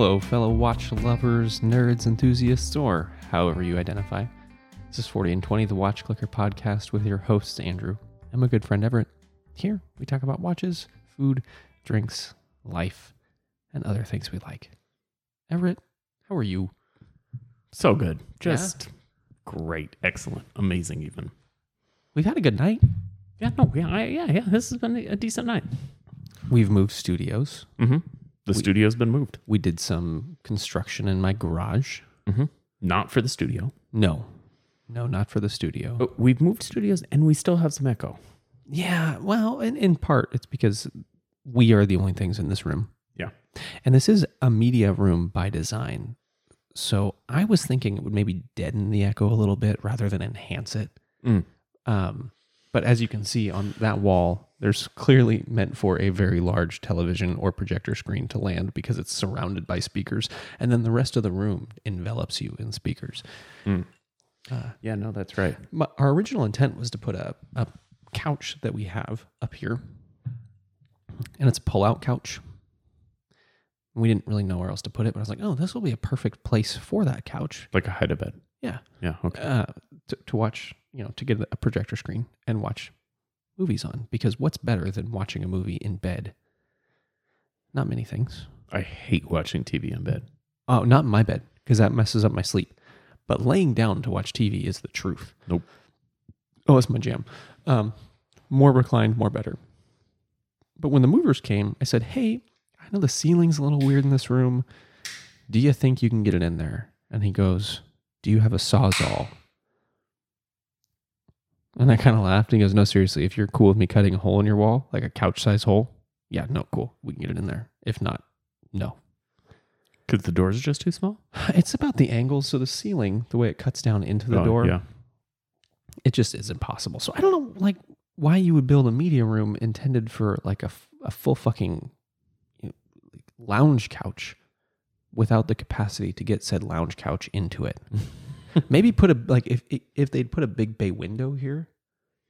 Hello, fellow watch lovers, nerds, enthusiasts, or however you identify. This is 40 and 20, the Watch Clicker podcast with your host, Andrew. I'm a good friend, Everett. Here, we talk about watches, food, drinks, life, and other things we like. Everett, how are you? So good. Just great. Excellent. Amazing, even. We've had a good night. Yeah, no, yeah, I, yeah, yeah. This has been a decent night. We've moved studios. Mm-hmm. The studio's been moved. We did some construction in my garage. Mm-hmm. Not for the studio. No, no, not for the studio. But we've moved studios and we still have some echo. Yeah, well, in, in part, it's because we are the only things in this room. Yeah. And this is a media room by design. So I was thinking it would maybe deaden the echo a little bit rather than enhance it. Mm. Um, but as you can see on that wall, there's clearly meant for a very large television or projector screen to land because it's surrounded by speakers. And then the rest of the room envelops you in speakers. Mm. Uh, Yeah, no, that's right. my, our original intent was to put a, a couch that we have up here, and it's a pull-out couch. We didn't really know where else to put it, but I was like, "Oh, this will be a perfect place for that couch." Like a hide a bed. Yeah, Yeah, okay. uh, to, to watch, you know, to get a projector screen and watch movies on. Because what's better than watching a movie in bed? Not many things. I hate watching TV in bed. Oh, not in my bed because that messes up my sleep. But laying down to watch TV is the truth. Nope. Oh, it's my jam. Um, more reclined, more better. But when the movers came, I said, "Hey, I know the ceiling's a little weird in this room. Do you think you can get it in there?" And he goes, "Do you have a sawzall?" And I kind of laughed. And he goes, "No, seriously. If you're cool with me cutting a hole in your wall, like a couch-size hole, yeah, no, cool. We can get it in there. If not, no." Because the doors are just too small? It's about the angles. So the ceiling, the way it cuts down into the Oh, door, Yeah. it just is impossible. So I don't know, like, why you would build a media room intended for like a, a full fucking you know, like, lounge couch without the capacity to get said lounge couch into it. Maybe put a like if if they'd put a big bay window here,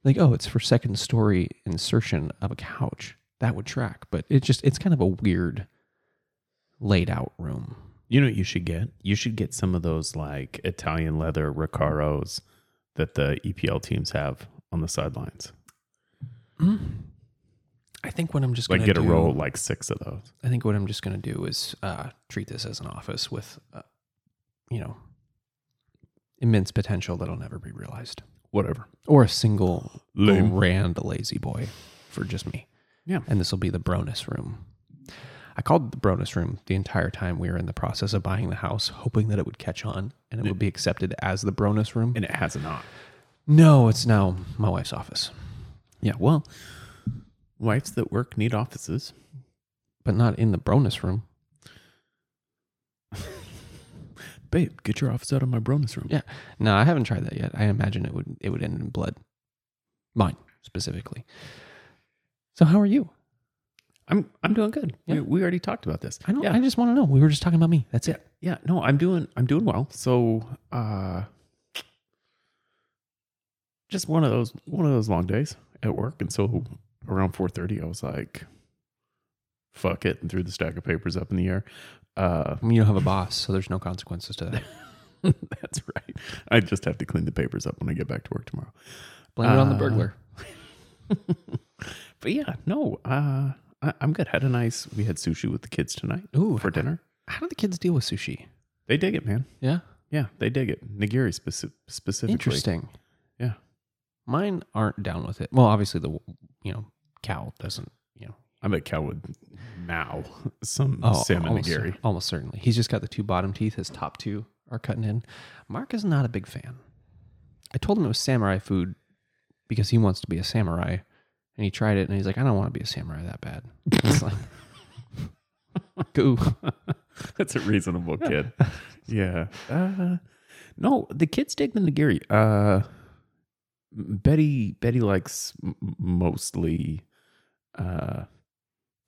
like oh, it's for second story insertion of a couch. That would track, but it just it's kind of a weird laid out room. You know what you should get? You should get some of those like Italian leather Recaros that the EPL teams have on the sidelines. I think what I'm just Like gonna get a do- row like six of those. I think what I'm just going to do is uh, treat this as an office with, uh, you know, immense potential that'll never be realized, Whatever. or a single Lame. grand lazy boy for just me. Yeah. and this will be the Bronus room. I called it the Bronus room the entire time we were in the process of buying the house, hoping that it would catch on and it would be accepted as the Bronus room. And it has not. No, it's now my wife's office, Yeah, well, wives that work need offices. but not in the Bronus room. Babe, get your office out of my bonus room. Yeah. No, I haven't tried that yet. I imagine it would it would end in blood. Mine specifically. So how are you? I'm I'm doing good. Yeah. We, we already talked about this. I don't Yeah. I just want to know. We were just talking about me. That's it. yeah, no, I'm doing I'm doing well. So uh just one of those one of those long days at work. And so around four thirty I was like, fuck it, and threw the stack of papers up in the air. Uh I mean, you don't have a boss, so there's no consequences to that. that's right. I just have to clean the papers up when I get back to work tomorrow. Blame it on the Uh, burglar. But yeah, no, uh I, I'm good. Had a nice we had sushi with the kids tonight Ooh, for dinner. How do the kids deal with sushi? They dig it, man. Yeah. Yeah, they dig it. Nigiri speci- specifically. Interesting. Yeah. Mine aren't down with it. Well, obviously the you know Cal doesn't. I bet Cal would now some oh, salmon almost, nigiri. almost certainly. He's just got the two bottom teeth. His top two are cutting in. Mark is not a big fan. I told him it was samurai food because he wants to be a samurai, and he tried it, and he's like, I don't want to be a samurai that bad. It's like, goo. That's a reasonable kid. yeah. Uh, no, the kids dig the nigiri. Uh, Betty Betty likes m- mostly uh,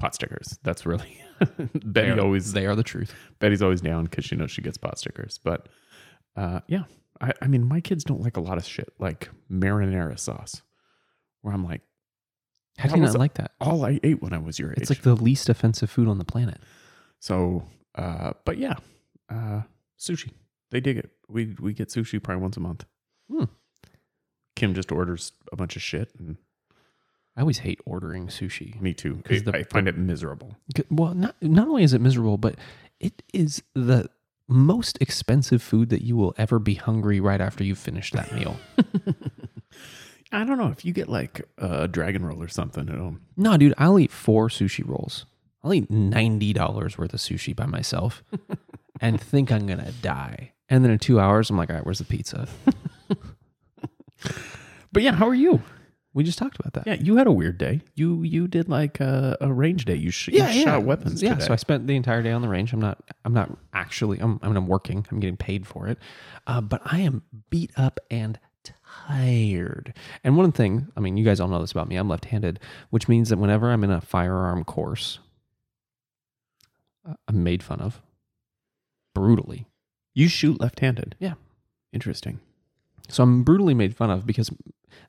pot stickers. That's really Betty They are- always they are the truth. Betty's always down because she knows she gets pot stickers. But uh, yeah, I, I mean, my kids don't like a lot of shit like marinara sauce, where I'm like, How do you not like that? all I ate when I was your age. It's like the least offensive food on the planet. so Uh, but yeah, uh, sushi. They dig it. We we get sushi probably once a month. Hmm. Kim just orders a bunch of shit, and I always hate ordering sushi. me too. 'Cause I, the- I find it miserable. Well, not not only is it miserable, but it is the most expensive food that you will ever be hungry right after you've finished that meal. I don't know if you get like a dragon roll or something. It'll, no, dude, I'll eat four sushi rolls. I'll eat ninety dollars worth of sushi by myself, and think I'm gonna die. And then in two hours, I'm like, all right, where's the pizza? but yeah, how are you? We just talked about that. Yeah, you had a weird day. You you did like a, a range day. You, sh- you shot weapons. Yeah, today. so I spent the entire day on the range. I'm not. I'm not actually. I'm. I mean, I'm working. I'm getting paid for it, uh, but I am beat up and tired. And one thing, I mean, you guys all know this about me. I'm left-handed, which means that whenever I'm in a firearm course, uh, I'm made fun of brutally. you shoot left-handed. Yeah. interesting. So I'm brutally made fun of because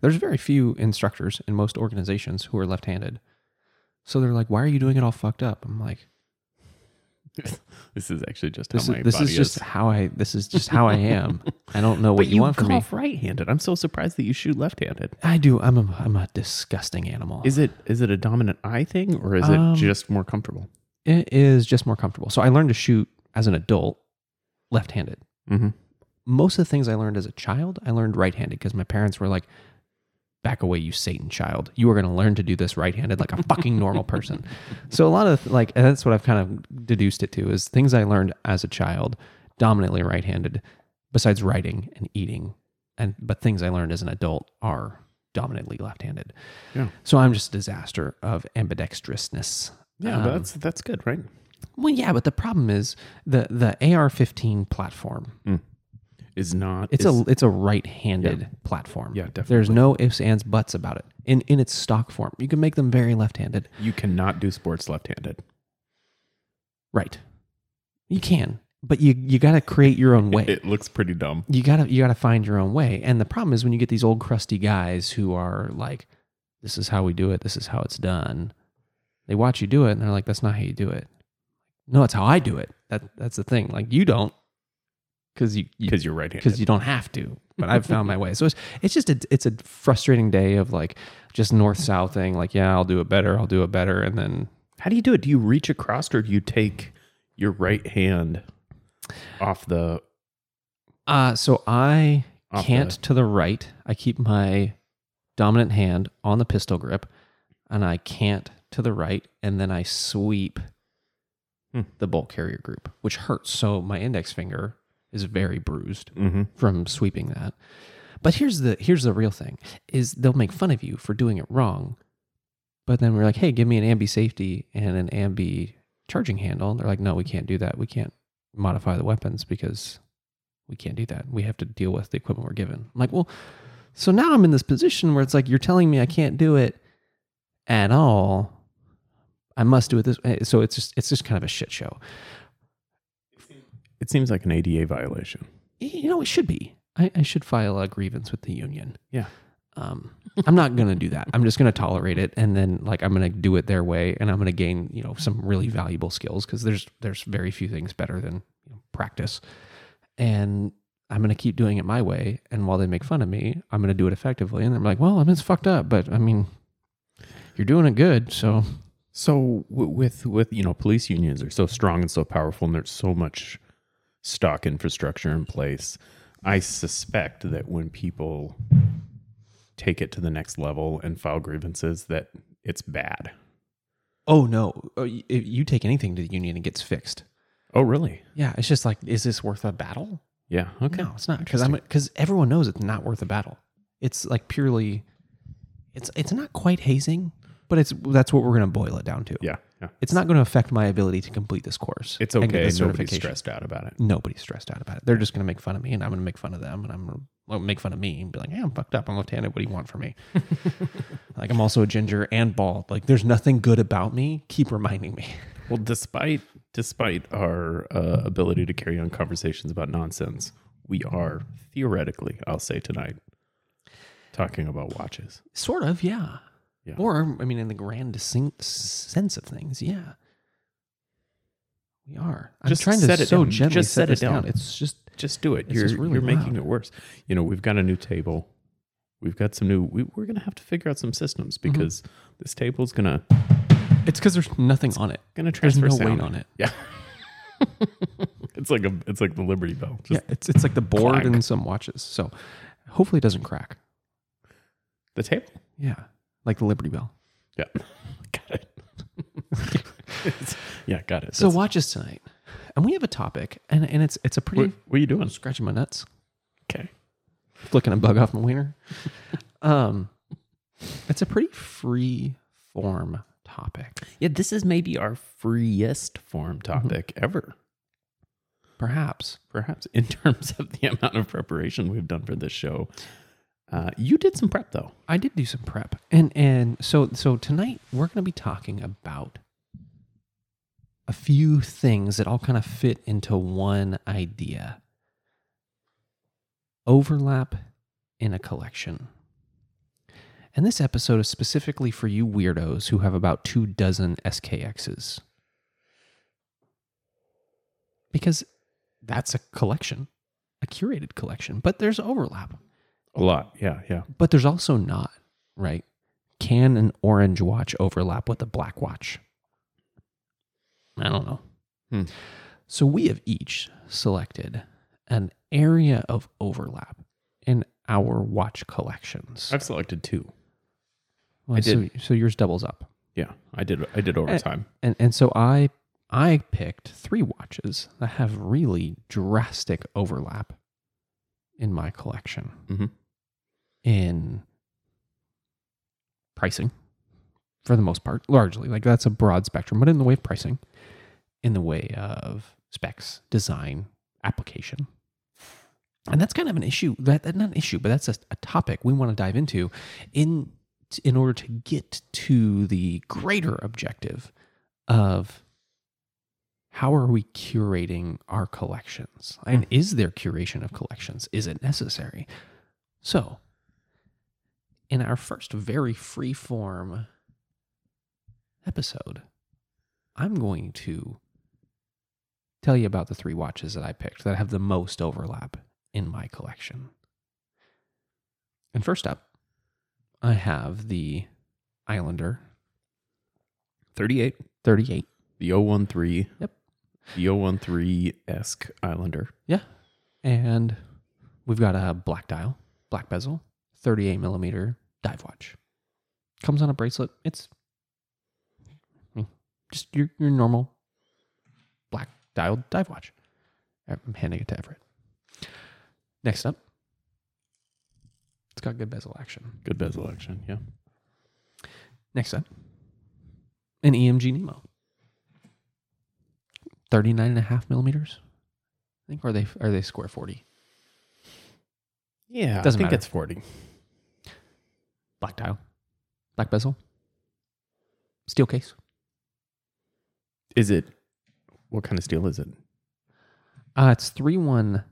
there's very few instructors in most organizations who are left-handed. So they're like, "Why are you doing it all fucked up?" I'm like. This is actually just This how is my this body is just how I this is just how I am. I don't know what But you, want from me. You right-handed. I'm so surprised that you shoot left-handed. I do. I'm a I'm a disgusting animal. Is it is it a dominant eye thing or is Um, it just more comfortable? it is just more comfortable. So I learned to shoot as an adult left-handed. Mm-hmm. Most of the things I learned as a child, I learned right-handed because my parents were like, "Back away, you Satan child! You are going to learn to do this right-handed like a fucking normal person." So a lot of like and that's what I've kind of deduced it to is things I learned as a child, dominantly right-handed, besides writing and eating, and but things I learned as an adult are dominantly left-handed. Yeah. So I'm just a disaster of ambidextrousness. Yeah, Um, that's that's good, right? well, yeah, but the problem is the the AR-15 platform. Is not. It's is, a it's a right-handed platform. Yeah, definitely. There's no ifs, ands, buts about it. In in its stock form, you can make them very left-handed. you cannot do sports left-handed. Right. You can, but you you got to create your own way. It looks pretty dumb. you gotta you gotta find your own way. And the problem is when you get these old crusty guys who are like, "This is how we do it. This is how it's done." They watch you do it, and they're like, "That's not how you do it." No, that's how I do it. That that's the thing. Like you don't, because you because Because you're right-handed. Because you don't have to. But I've found my way. So it's it's just a, it's a frustrating day of like just north south thing. Like yeah, I'll do it better. I'll do it better, and then How do you do it? Do you reach across or do you take your right hand off the uh so I can't the- to the right. I keep my dominant hand on the pistol grip, and I can't to the right, and then I sweep Hmm. the bolt carrier group, which hurts. So my index finger is very bruised mm-hmm. from sweeping that. But here's the here's the real thing: is they'll make fun of you for doing it wrong, but then we're like, hey, give me an ambi safety and an ambi charging handle. And they're like, no, we can't do that. We can't modify the weapons because we can't do that. We have to deal with the equipment we're given. I'm like, well, so now I'm in this position where it's like you're telling me I can't do it at all. I must do it this way. So it's just it's just kind of a shit show. It seems like an ADA violation. You know, it should be. I, I should file a grievance with the union. Yeah. Um, I'm not gonna do that. I'm just gonna tolerate it, and then like I'm gonna do it their way, and I'm gonna gain you know some really valuable skills because there's there's very few things better than you know, practice, and I'm gonna keep doing it my way. And while they make fun of me, I'm gonna do it effectively. And they're like, well, I mean, it's fucked up, but I mean, you're doing it good, so So with with you know police unions are so strong and so powerful, and there's so much stock infrastructure in place. I suspect that when people take it to the next level and file grievances, that it's bad. oh no, Oh, if you take anything to the union, it gets fixed. Oh, really? Yeah, it's just like, is this worth a battle? Yeah. Okay. No, it's not because I'm because everyone knows it's not worth a battle. It's like purely, it's it's not quite hazing, but it's that's what we're going to boil it down to. Yeah. Yeah. It's not going to affect my ability to complete this course. It's and get okay. the Nobody's certification. stressed out about it. Nobody's stressed out about it. They're just going to make fun of me, and I'm going to make fun of them, and I'm going to well, make fun of me and be like, "Yeah, I'm fucked up. I'm left-handed. What do you want from me?" like I'm also a ginger and bald. Like there's nothing good about me. Keep reminding me. Well, despite despite our uh, ability to carry on conversations about nonsense, we are theoretically, I'll say tonight, talking about watches. Sort of, yeah. Yeah. Or I mean, in the grand sense of things, yeah. We are. I'm Just trying to set it so down. gently Just set, set it down. down. It's just Just do it. You're just really you're making it worse. You know, we've got a new table. We've got some new. We, we're gonna have to figure out some systems Mm-hmm. because this table's gonna it's because there's nothing on it. gonna There's transfer no sound. weight on it. Yeah. it's like a it's like the Liberty Bell. Just yeah, it's it's like the board clank. and some watches. So hopefully it doesn't crack. the table. Yeah, like the Liberty Bell. Yeah. got it. Yeah, got it. So That's- watches tonight, and we have a topic, and and it's it's a pretty what, what are you doing? scratching my nuts, Okay. flicking a bug off my wiener. um, it's a pretty free form topic, Yeah, this is maybe our freest form topic ever. perhaps. Perhaps in terms of the amount of preparation we've done for this show. Uh, you did some prep though. I did do some prep, and and so so tonight we're going to be talking about a few things that all kind of fit into one idea. Overlap in a collection. And this episode is specifically for you weirdos who have about two dozen SKXs. Because that's a collection, a curated collection, but there's overlap. A lot. Yeah, yeah. But there's also not, right? Can an orange watch overlap with a black watch? I don't know. Hmm. So we have each selected an area of overlap in our watch collections. I've selected two. Well, I so- did. So, yours doubles up. Yeah, I did. I did overtime. And and so I I picked three watches that have really drastic overlap in my collection. Mhm. In pricing, for the most part, largely like that's a broad spectrum, but in the way of pricing, in the way of specs, design, application. And that's kind of an issue. That, that not an issue, but that's a, a topic we want to dive into in in order to get to the greater objective of how are we curating our collections and hmm. is there curation of collections is it necessary so in our first very free form episode i'm going to tell you about the three watches that i picked that have the most overlap in my collection and first up i have the islander 38. 38 The 013. Yep. The 013 esque Islander. Yeah. And we've got a black dial, black bezel, 38 millimeter dive watch. Comes on a bracelet. It's I mean, just your, your normal black dialed dive watch. I'm handing it to Everett. Next up, it's got good bezel action. Good bezel action. Yeah. Next up, an EMG Nemo. 39 and a half millimeters. I think, or are they, are they square 40? Yeah. Doesn't I think matter. it's 40. Black dial, black bezel, steel case. Is it, what kind of steel is it? Uh, it's 317L.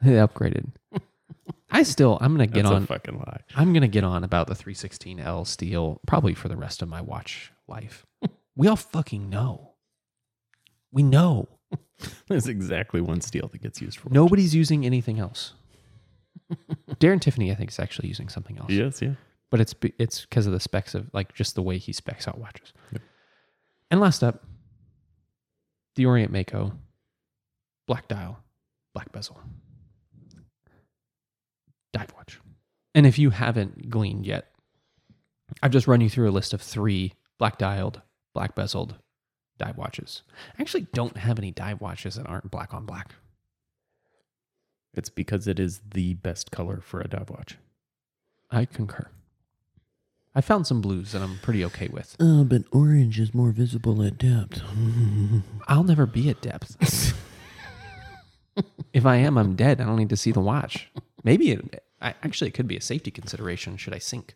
They upgraded. I still, I'm going to get That's on, a fucking lie. I'm going to get on about the 316L steel probably for the rest of my watch life. we all fucking know. We know. There's exactly one steel that gets used for Nobody's using anything else. Darren Tiffany, I think, is actually using something else. Yes, yeah. but it's it's because of the specs of like just the way he specs out watches. Yep. And last up, the Orient Mako, black dial, black bezel, dive watch. And if you haven't gleaned yet, I've just run you through a list of three black dialed, black bezeled dive watches. I actually don't have any dive watches that aren't black on black. It's because it is the best color for a dive watch. I concur. I found some blues that I'm pretty okay with. Oh, but orange is more visible at depth. I'll never be at depth. if I am, I'm dead. I don't need to see the watch. Maybe it, I, actually it could be a safety consideration. Should I sink?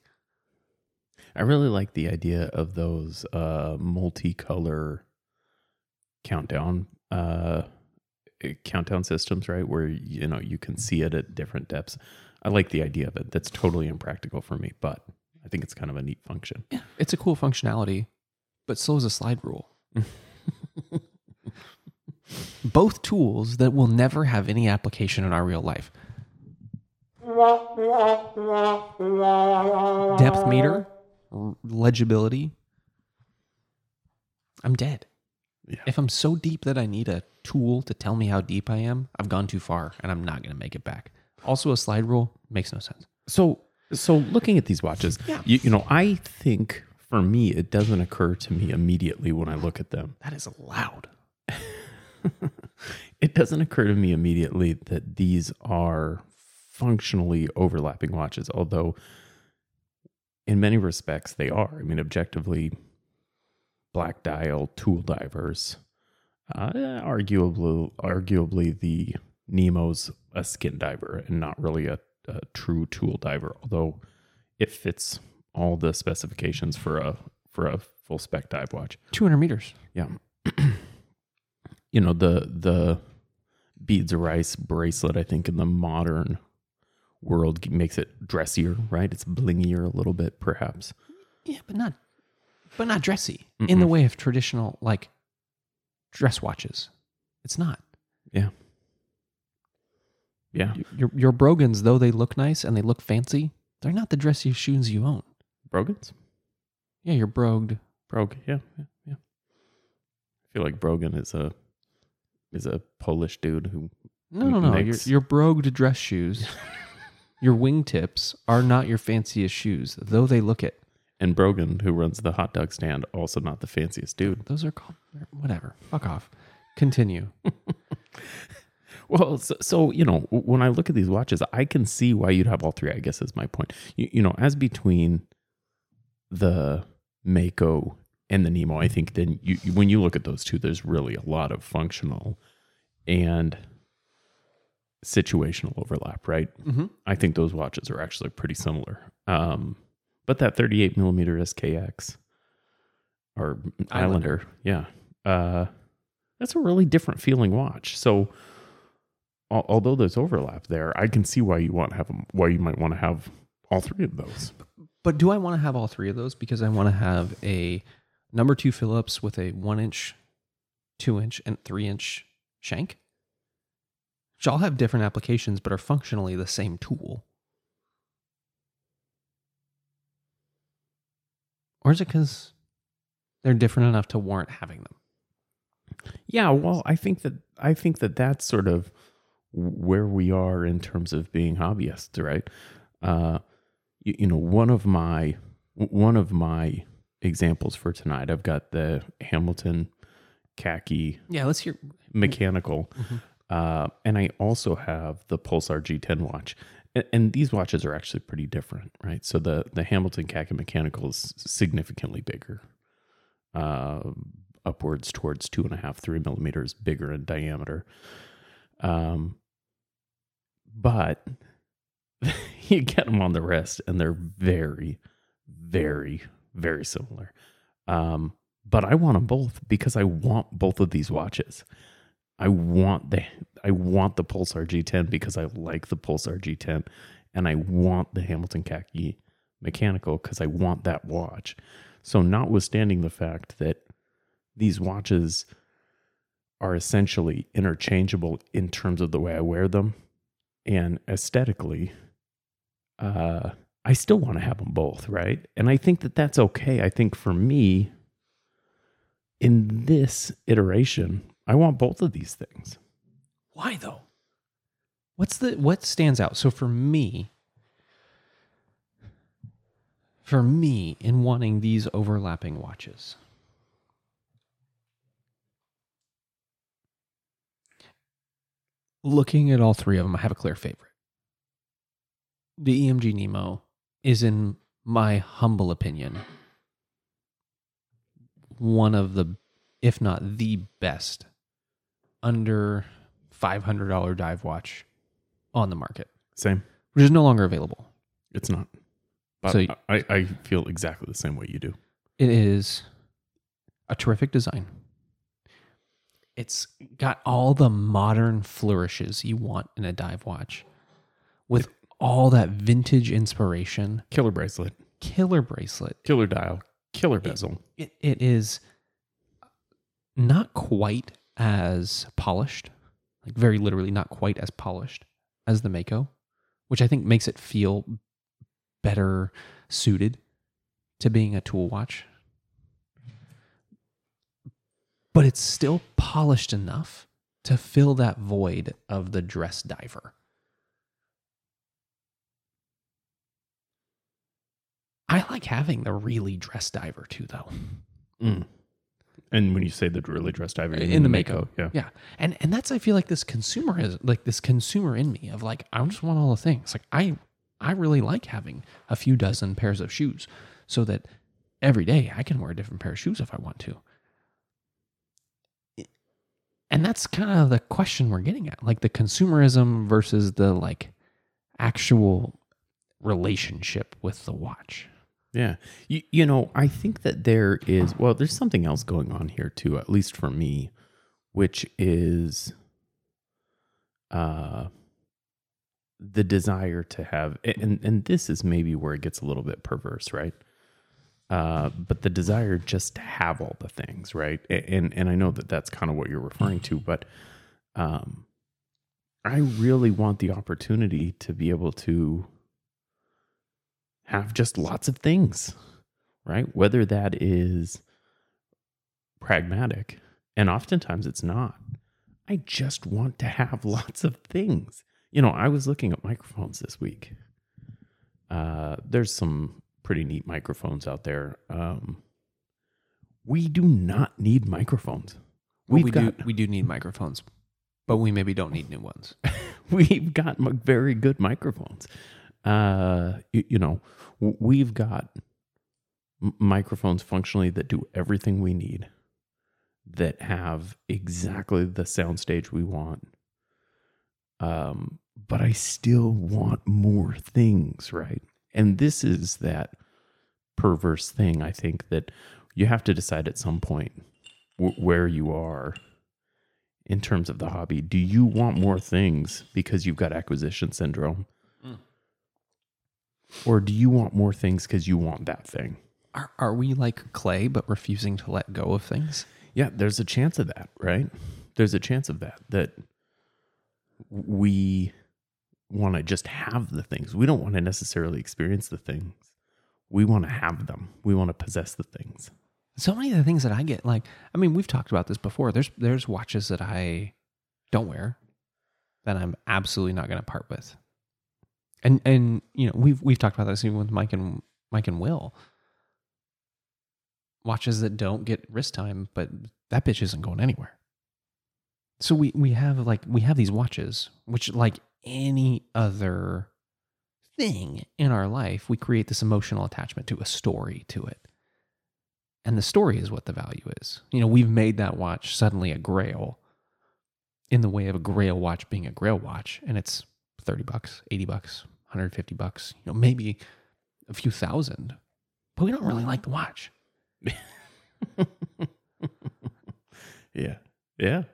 I really like the idea of those uh, multicolor countdown uh, Uh, countdown systems, right? Where you know you can see it at different depths. I like the idea of it. That's totally impractical for me, but I think it's kind of a neat function. Yeah, It's a cool functionality, but so is a slide rule. Both tools that will never have any application in our real life. Depth meter, legibility. I'm dead. Yeah. If I'm so deep that I need a tool to tell me how deep I am, I've gone too far and I'm not going to make it back. Also, a slide rule makes no sense. So, so looking at these watches, Yeah. you, you know, I think for me, it doesn't occur to me immediately when I look at them. That is loud. It doesn't occur to me immediately that these are functionally overlapping watches, although in many respects they are. I mean, objectively, black dial tool divers, uh, arguably, arguably the Nemo's a skin diver and not really a, a true tool diver, although it fits all the specifications for a for a full spec dive watch. 200 meters. Yeah. you know, the the beads of rice bracelet, I think in the modern world makes it dressier, right? It's blingier a little bit, perhaps. Yeah, but not, but not dressy in the way of traditional like dress watches. It's not. Yeah. Yeah. Your your Brogans, though they look nice and they look fancy, they're not the dressiest shoes you own. Brogans? Yeah, you're brogued. Brog. Yeah, yeah, yeah. I feel like Brogan is a is a Polish dude who No, no, no. Your your brogued dress shoes, your wingtips are not your fanciest shoes, though they look it. And Brogan who runs the hot dog stand, also not the fanciest dude. Those are called whatever. Fuck off. Continue. Well, so, so you know, when I look at these watches, I can see why you'd have all three. I guess is my point. You, you know, as between the Mako and the Nemo, I think then you, when you look at those two, there's really a lot of functional and situational overlap, right? Mm-hmm. I think those watches are actually pretty similar. Um, but that 38 millimeter SKX or Islander, Islander. yeah, uh, that's a really different feeling watch. So, al- although there's overlap there, I can see why you want to have them, why you might want to have all three of those. But do I want to have all three of those? Because I want to have a number two Phillips with a one inch, two inch, and three inch shank, which all have different applications but are functionally the same tool. Or is it because they're different enough to warrant having them? Yeah, well, I think that I think that that's sort of where we are in terms of being hobbyists, right? Uh, you, you know, one of my one of my examples for tonight, I've got the Hamilton khaki Yeah, let's hear. mechanical, uh, and I also have the Pulsar G10 watch. And, these watches are actually pretty different, right? So the the Hamilton khaki mechanical is significantly bigger, uh, upwards towards two and a half, three millimeters bigger in diameter. Um, but you get them on the wrist, and they're very, very, very similar. Um, but I want them both because I want both of these watches. I want the I want the Pulsar G10 because I like the Pulsar G10, and I want the Hamilton Khaki mechanical because I want that watch. So, notwithstanding the fact that these watches are essentially interchangeable in terms of the way I wear them and aesthetically, uh, I still want to have them both, right? And I think that that's okay. I think for me, in this iteration, I want both of these things. Why though? What's the what stands out? So for me, for me in wanting these overlapping watches. Looking at all three of them, I have a clear favorite. The EMG Nemo is in my humble opinion one of the if not the best under $500 dive watch on the market, Same. which is no longer available. It's not. But So- I, I feel exactly the same way you do. It is a terrific design. It's got all the modern flourishes you want in a dive watch with all that vintage inspiration. Killer bracelet, Killer bracelet. killer dial, killer bezel. It, it is not quite as polished, like very literally not quite as polished as the Mako, which I think makes it feel better suited to being a tool watch. But it's still polished enough to fill that void of the dress diver. I like having the really dress diver too, though. Mm. And when you say the really dressed diver, you In the Mako. yeah. Yeah, and and that's I feel like this consumer is like this consumer in me of like I just want all the things. Like I I really like having a few dozen pairs of shoes so that every day I can wear a different pair of shoes if I want to. And that's kind of the question we're getting at, like the consumerism versus the like actual relationship with the watch. Yeah. You, you know, I think that there is, well, there's something else going on here too, at least for me, which is uh the desire to have and and this is maybe where it gets a little bit perverse, right? Uh, but the desire just to have all the things, right? And and I know that that's kind of what you're referring to, but um, I really want the opportunity to be able to have just lots of things, right? Whether that is pragmatic, and oftentimes it's not. I just want to have lots of things. You know, I was looking at microphones this week. Uh, there's some pretty neat microphones out there. Um, we do not need microphones. Well, we got do we do need microphones, but we maybe don't need new ones. we've got very good microphones. Uh, you, you know, we've got microphones functionally that do everything we need, that have exactly the soundstage we want. Um, but I still want more things, right? And this is that perverse thing. I think that you have to decide at some point w- where you are in terms of the hobby. Do you want more things because you've got acquisition syndrome? Or do you want more things because you want that thing? Are are we like clay but refusing to let go of things? Yeah, there's a chance of that, right? There's a chance of that, that we want to just have the things. We don't want to necessarily experience the things. We want to have them. We want to possess the things. so many of the things that I get, like, I mean, we've talked about this before. There's there's watches that I don't wear that I'm absolutely not going to part with, and and you know we've we've talked about this even with Mike and Mike and Will. Watches that don't get wrist time, but that bitch isn't going anywhere. So we we have like we have these watches, which like any other thing in our life, we create this emotional attachment to a story to it. And the story is what the value is. You know, we've made that watch suddenly a grail in the way of a grail watch being a grail watch. And it's 30 bucks, 80 bucks, 150 bucks, you know, maybe a few thousand. But we don't really like the watch. Yeah. Yeah.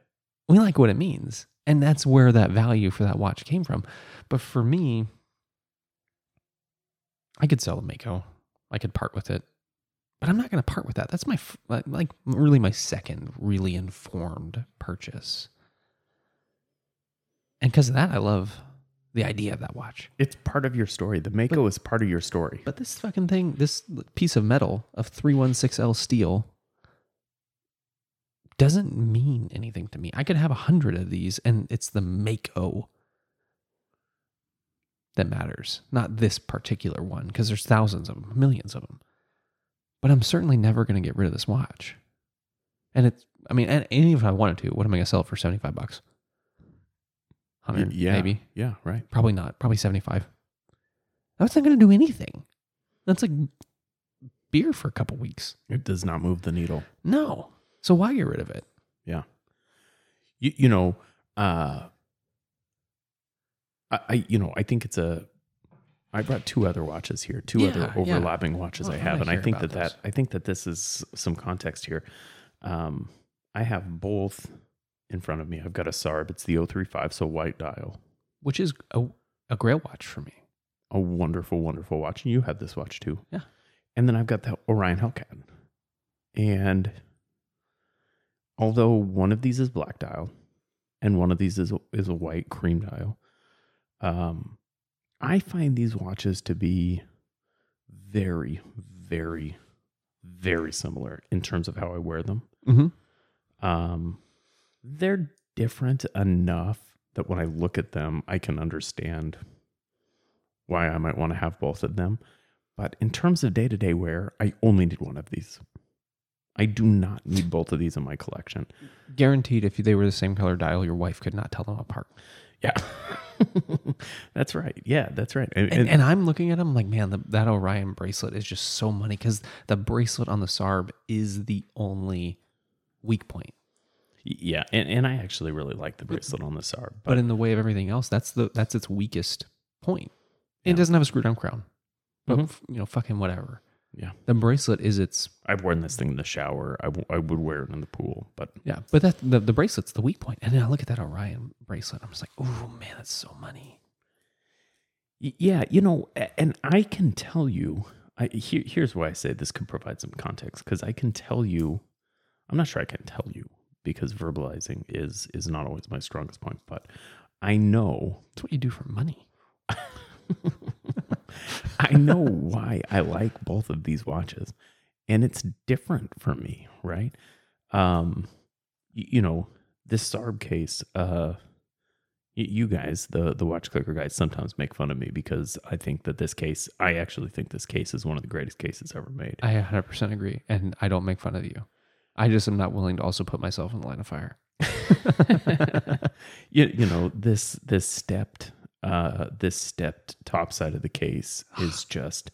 We like what it means. And that's where that value for that watch came from. But for me, I could sell a Mako. I could part with it. But I'm not going to part with that. That's my, like, like, really my second really informed purchase. And because of that, I love the idea of that watch. It's part of your story. The Mako is part of your story. But this fucking thing, this piece of metal of 316L steel doesn't mean anything to me. I could have a hundred of these and it's the Mako that matters, not this particular one, because there's thousands of them, millions of them. But I'm certainly never going to get rid of this watch. And it's, I mean, and, and even if I wanted to, what am I going to sell it for 75 bucks? 100, yeah. maybe. Yeah. Right. Probably not. Probably 75. That's not going to do anything. That's like beer for a couple weeks. It does not move the needle. No. So why get rid of it? Yeah. You, you know, uh, I, I, you know, I think it's a, I brought two other watches here, two Yeah, other yeah. overlapping watches Oh, I I have. wanna And I think that, that. I think that this is some context here. Um, I have both in front of me. I've got a SARB. It's the 035, so white dial. Which is a, a grail watch for me. A wonderful, wonderful watch. And you have this watch too. Yeah. And then I've got the Orion Hellcat. And although one of these is black dial and one of these is a, is a white cream dial, um, I find these watches to be very, very, very similar in terms of how I wear them. Mm-hmm. Um, they're different enough that when I look at them, I can understand why I might want to have both of them. But in terms of day to day wear, I only need one of these. I do not need both of these in my collection. Guaranteed, if they were the same color dial, your wife could not tell them apart. Yeah. that's right. Yeah, that's right. And, And, and I'm looking at them like, man, the, that Orion bracelet is just so money because the bracelet on the Sarb is the only weak point. Yeah, and, and I actually really like the bracelet on the SARB. But, But, in the way of everything else, that's the that's its weakest point. It doesn't have a screw down crown, but Mhm. you know, fucking whatever. yeah, The bracelet is its I've worn this thing in the shower. I, w- I would wear it in the pool, but yeah, but that the, the bracelet's the weak point. And then I look at that Orion bracelet, I'm just like, oh man, that's so money. Yeah, you know, and I can tell you, I here, here's why I say this could provide some context because I can tell you, I'm not sure I can tell you because verbalizing is is not always my strongest point, but I know, That's what you do for money. I know why I like both of these watches, and it's different for me, right? Um, y- you know, this Sarb case, uh, you guys, the the watch clicker guys, sometimes make fun of me because I think that this case, I actually think this case is one of the greatest cases ever made. I 100% agree, and I don't make fun of you. I just am not willing to also put myself in the line of fire. you, you know this this stepped uh this stepped top side of the case is just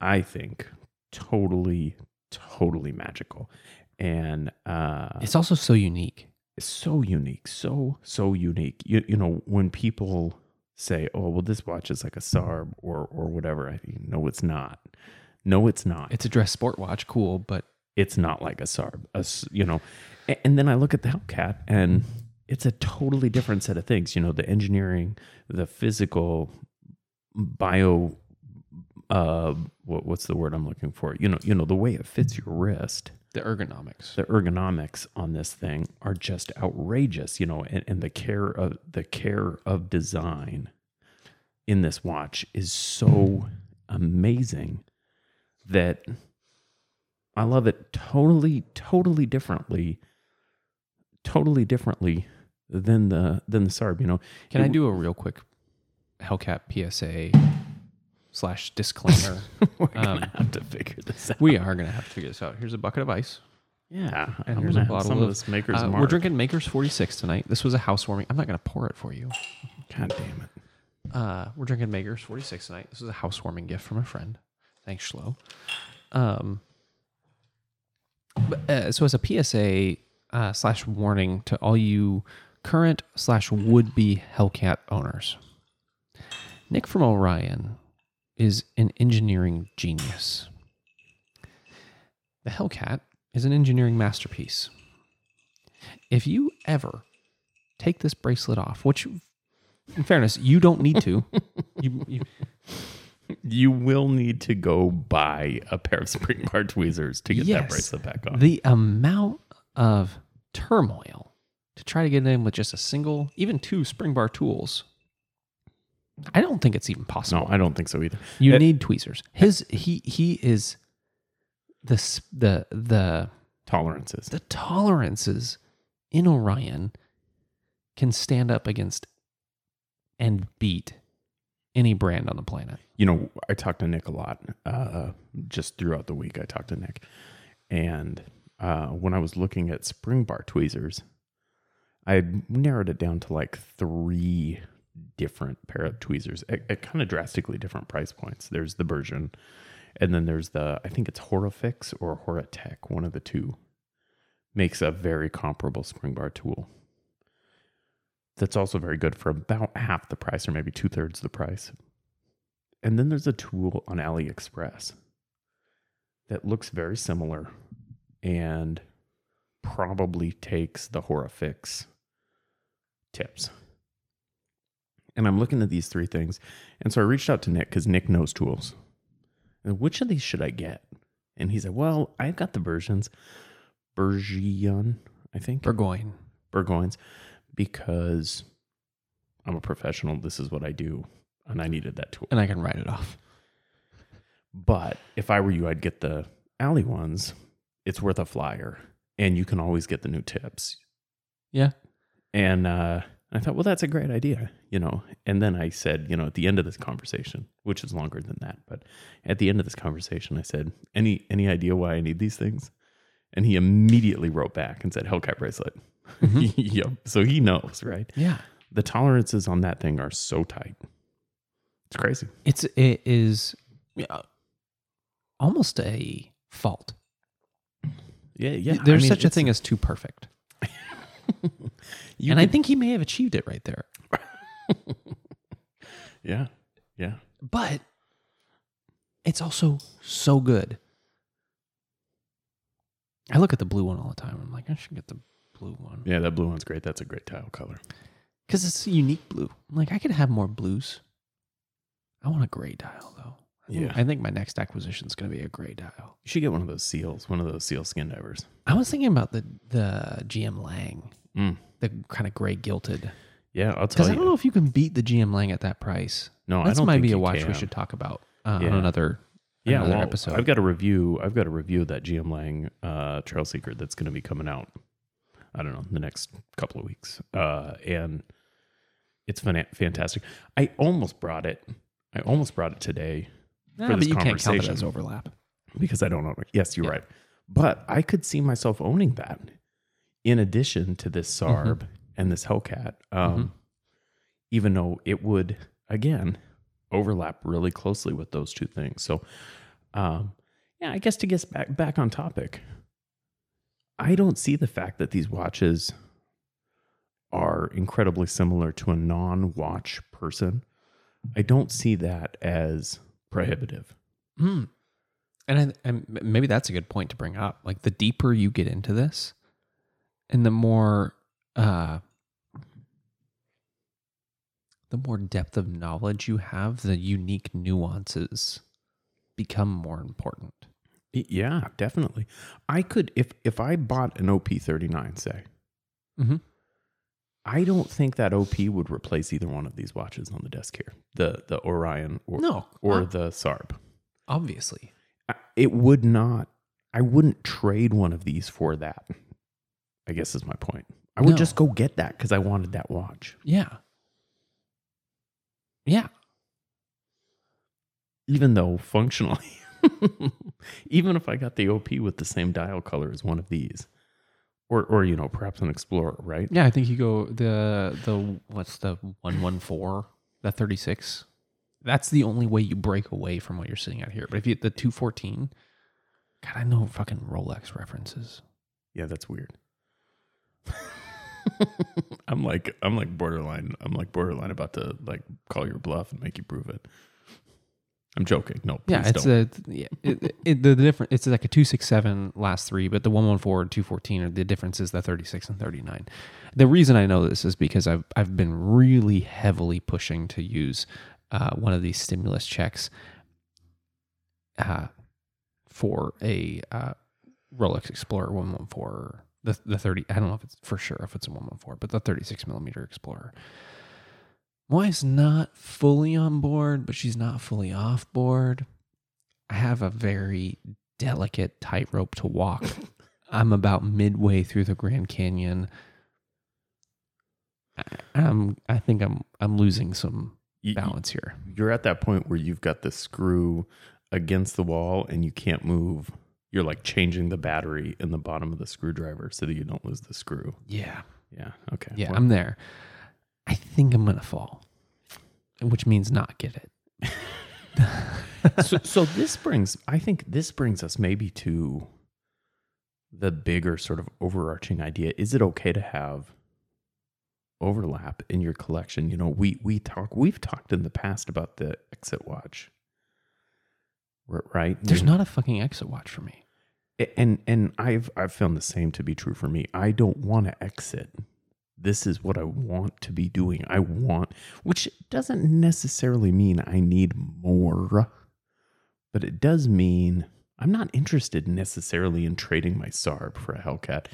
i think totally totally magical and uh It's also so unique. it's so unique so so unique you, you know when people say oh well this watch is like a sarb or or whatever i think no it's not no it's not It's a dress sport watch, cool, but it's not like a Sarb, a you know. And then I look at the Hellcat, and it's a totally different set of things. You know, the engineering, the physical, bio, uh, what, what's the word I'm looking for? You know, you know the way it fits your wrist, the ergonomics. the ergonomics on this thing are just outrageous. You know, and, and the care of the care of design in this watch is so amazing that I love it totally, totally differently, totally differently than the than the Sarb. You know, Can It- I do a real quick Hellcat PSA slash disclaimer? we're gonna Um, have to figure this out. we are going to have to figure this out. Here's a bucket of ice. yeah, And I'm here's a bottle some of of- this Maker's Uh, Mark. we're drinking Maker's 46 tonight. This was a housewarming. I'm not going to pour it for you. God damn it! Uh, we're drinking Maker's 46 tonight. This is a housewarming gift from a friend. Thanks, Schlo. Um, uh, so as a PSA uh, slash warning to all you current slash would be Hellcat owners, Nick from Orion is an engineering genius. The Hellcat is an engineering masterpiece. If you ever take this bracelet off, which in fairness, you don't need to. you, you, You will need to go buy a pair of spring bar tweezers to get that bracelet back on. the amount of turmoil to try to get in with just a single, even two spring bar tools. I don't think it's even possible. no. I don't think so either. you Uh, need tweezers. His he he is the the the Tolerances. the tolerances in Orion can stand up against and beat any brand on the planet. you know, I talked to Nick a lot uh, just throughout the week. I talked to Nick, and uh, when I was looking at spring bar tweezers, I had narrowed it down to like three different pair of tweezers at, at kind of drastically different price points. There's the version, and then there's the I think it's Horafix or Horotec, one of the two. Makes a very comparable spring bar tool. That's also very good for about half the price, or maybe two thirds the price. And then there's a tool on AliExpress that looks very similar and probably takes the Horafix tips. And I'm looking at these three things. And so I reached out to Nick because Nick knows tools. And which of these should I get? And he said, Well, I've got the versions. Bergeon. I think. Burgoyne. Burgoyne's because I'm a professional. This is what I do, and I needed that tool. And I can write it off. But if I were you, I'd get the alley ones. It's worth a flyer, and you can always get the new tips. Yeah. And uh, I thought, well, that's a great idea, you know. And then I said, you know, at the end of this conversation, which is longer than that, but at the end of this conversation, I said, any any idea why I need these things? And he immediately wrote back and said, Hellcat bracelet. Mhm. yep. So he knows, right? Yeah. The tolerances on that thing are so tight. It's crazy. It's it is yeah, almost a fault. Yeah, yeah. There's I mean, such a thing as too perfect. And I think he may have achieved it right there. yeah, yeah. But it's also so good. I look at the blue one all the time. I'm like, I should get the blue one. Yeah, that blue one's great. That's a great tile color. Because it's a unique blue. I'm like, I could have more blues. I want a gray dial though. I think- Yeah. I think my next acquisition is going to be a gray dial. You should get one of those seals, one of those seal skin divers. I was thinking about the the GM Lang, Mm. the kind of gray gilted. Yeah, I'll tell Because I don't know if you can beat the GM Lang at that price. No, don't might be a you watch we should talk about uh, on another Yeah, another well, episode. I've got a review. I've got a review of that GM Lang uh, Trail Seeker that's going to be coming out. I don't know the next couple of weeks, uh, and it's fan- fantastic. I almost brought it. I almost brought it today Nah, for but this you can't count it as overlap. because I don't own it. Yes, you're Yeah. right. But I could see myself owning that in addition to this Mm-hmm. Sarb and this Hellcat, um, even though it would, again, overlap really closely with those two things. So, um, yeah, I guess to get back, back on topic, I don't see the fact that these watches are incredibly similar to a non watch person. I don't see that as prohibitive. Hmm. And, I, and maybe that's a good point to bring up. Like the deeper you get into this, and the more, uh, the more depth of knowledge you have, the unique nuances become more important. Yeah, definitely. I could if if I bought an OP thirty nine, say, Mhm. I don't think that OP would replace either one of these watches on the desk here. The the Orion or No, or uh, the Sarb. obviously. It would not. I wouldn't trade one of these for that. I guess is my point. I would No. just go get that because I wanted that watch. Yeah. Yeah. Even though functionally, even if I got the OP with the same dial color as one of these, or or you know perhaps an Explorer, right? Yeah, I think you go the the what's the one one four the thirty six. That's the only way you break away from what you're sitting at here. But if you the two fourteen, God, I know fucking Rolex references. Yeah, that's weird. I'm like I'm like borderline I'm like borderline about to like call your bluff and make you prove it. I'm joking. No, please yeah, it's don't. a yeah, it, it, the, the different. It's like a two six seven last three, but the one one four and two fourteen are the difference is the thirty six and thirty nine. The reason I know this is because I've I've been really heavily pushing to use uh, one of these stimulus checks uh, for a uh, Rolex Explorer one one four. The the thirty. I don't know if it's for sure if it's a one one four, but the thirty six millimeter Explorer. My wife's not fully on board, but she's not fully off board. I have a very delicate tightrope to walk. I'm about midway through the Grand Canyon. I, I'm, I think I'm, I'm losing some You- balance here. You're at that point where you've got the screw against the wall and you can't move. You're like changing the battery in the bottom of the screwdriver so that you don't lose the screw. Yeah, Yeah. Okay. yeah, Well, I'm there. I think I'm gonna fall, which means not get it. so, so this brings i think this brings us maybe to the bigger sort of overarching idea. Is it okay to have overlap in your collection? You know we we talk we've talked in the past about the exit watch right? There's You- not a fucking exit watch for me. and and i've i've found the same to be true for me. I don't want to exit this is what i want to be doing i want which doesn't necessarily mean i need more but it does mean i'm not interested necessarily in trading my sarb for a hellcat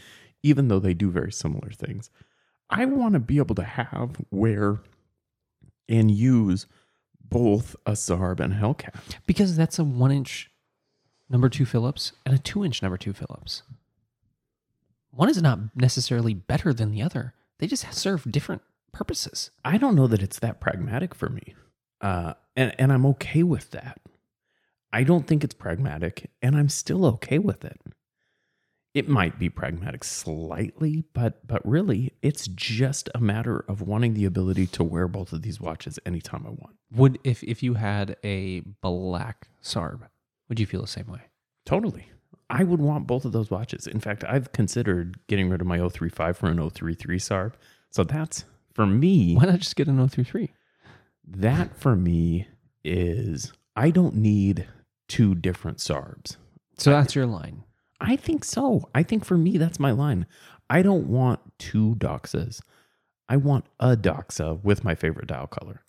even though they do very similar things. I want to be able to have, wear, and use both a Sarb and a Hellcat. Because that's a one inch number two Phillips and a two inch number two Phillips. One is not necessarily better than the other. They just serve different purposes. I don't know that it's that pragmatic for me. Uh, and, and I'm okay with that. I don't think it's pragmatic, and I'm still okay with it. It might be pragmatic slightly, but but really, it's just a matter of wanting the ability to wear both of these watches anytime I want. Would if if you had a black Sarb, would you feel the same way? Totally. I would want both of those watches. In fact, I've considered getting rid of my 035 for an 033 Sarb. So that's for me. Why not just get an 033? That for me is I don't need two different Sarbs. So that's your line. I think so. I think for me, that's my line. I don't want two Doxas. I want a Doxa with my favorite dial color.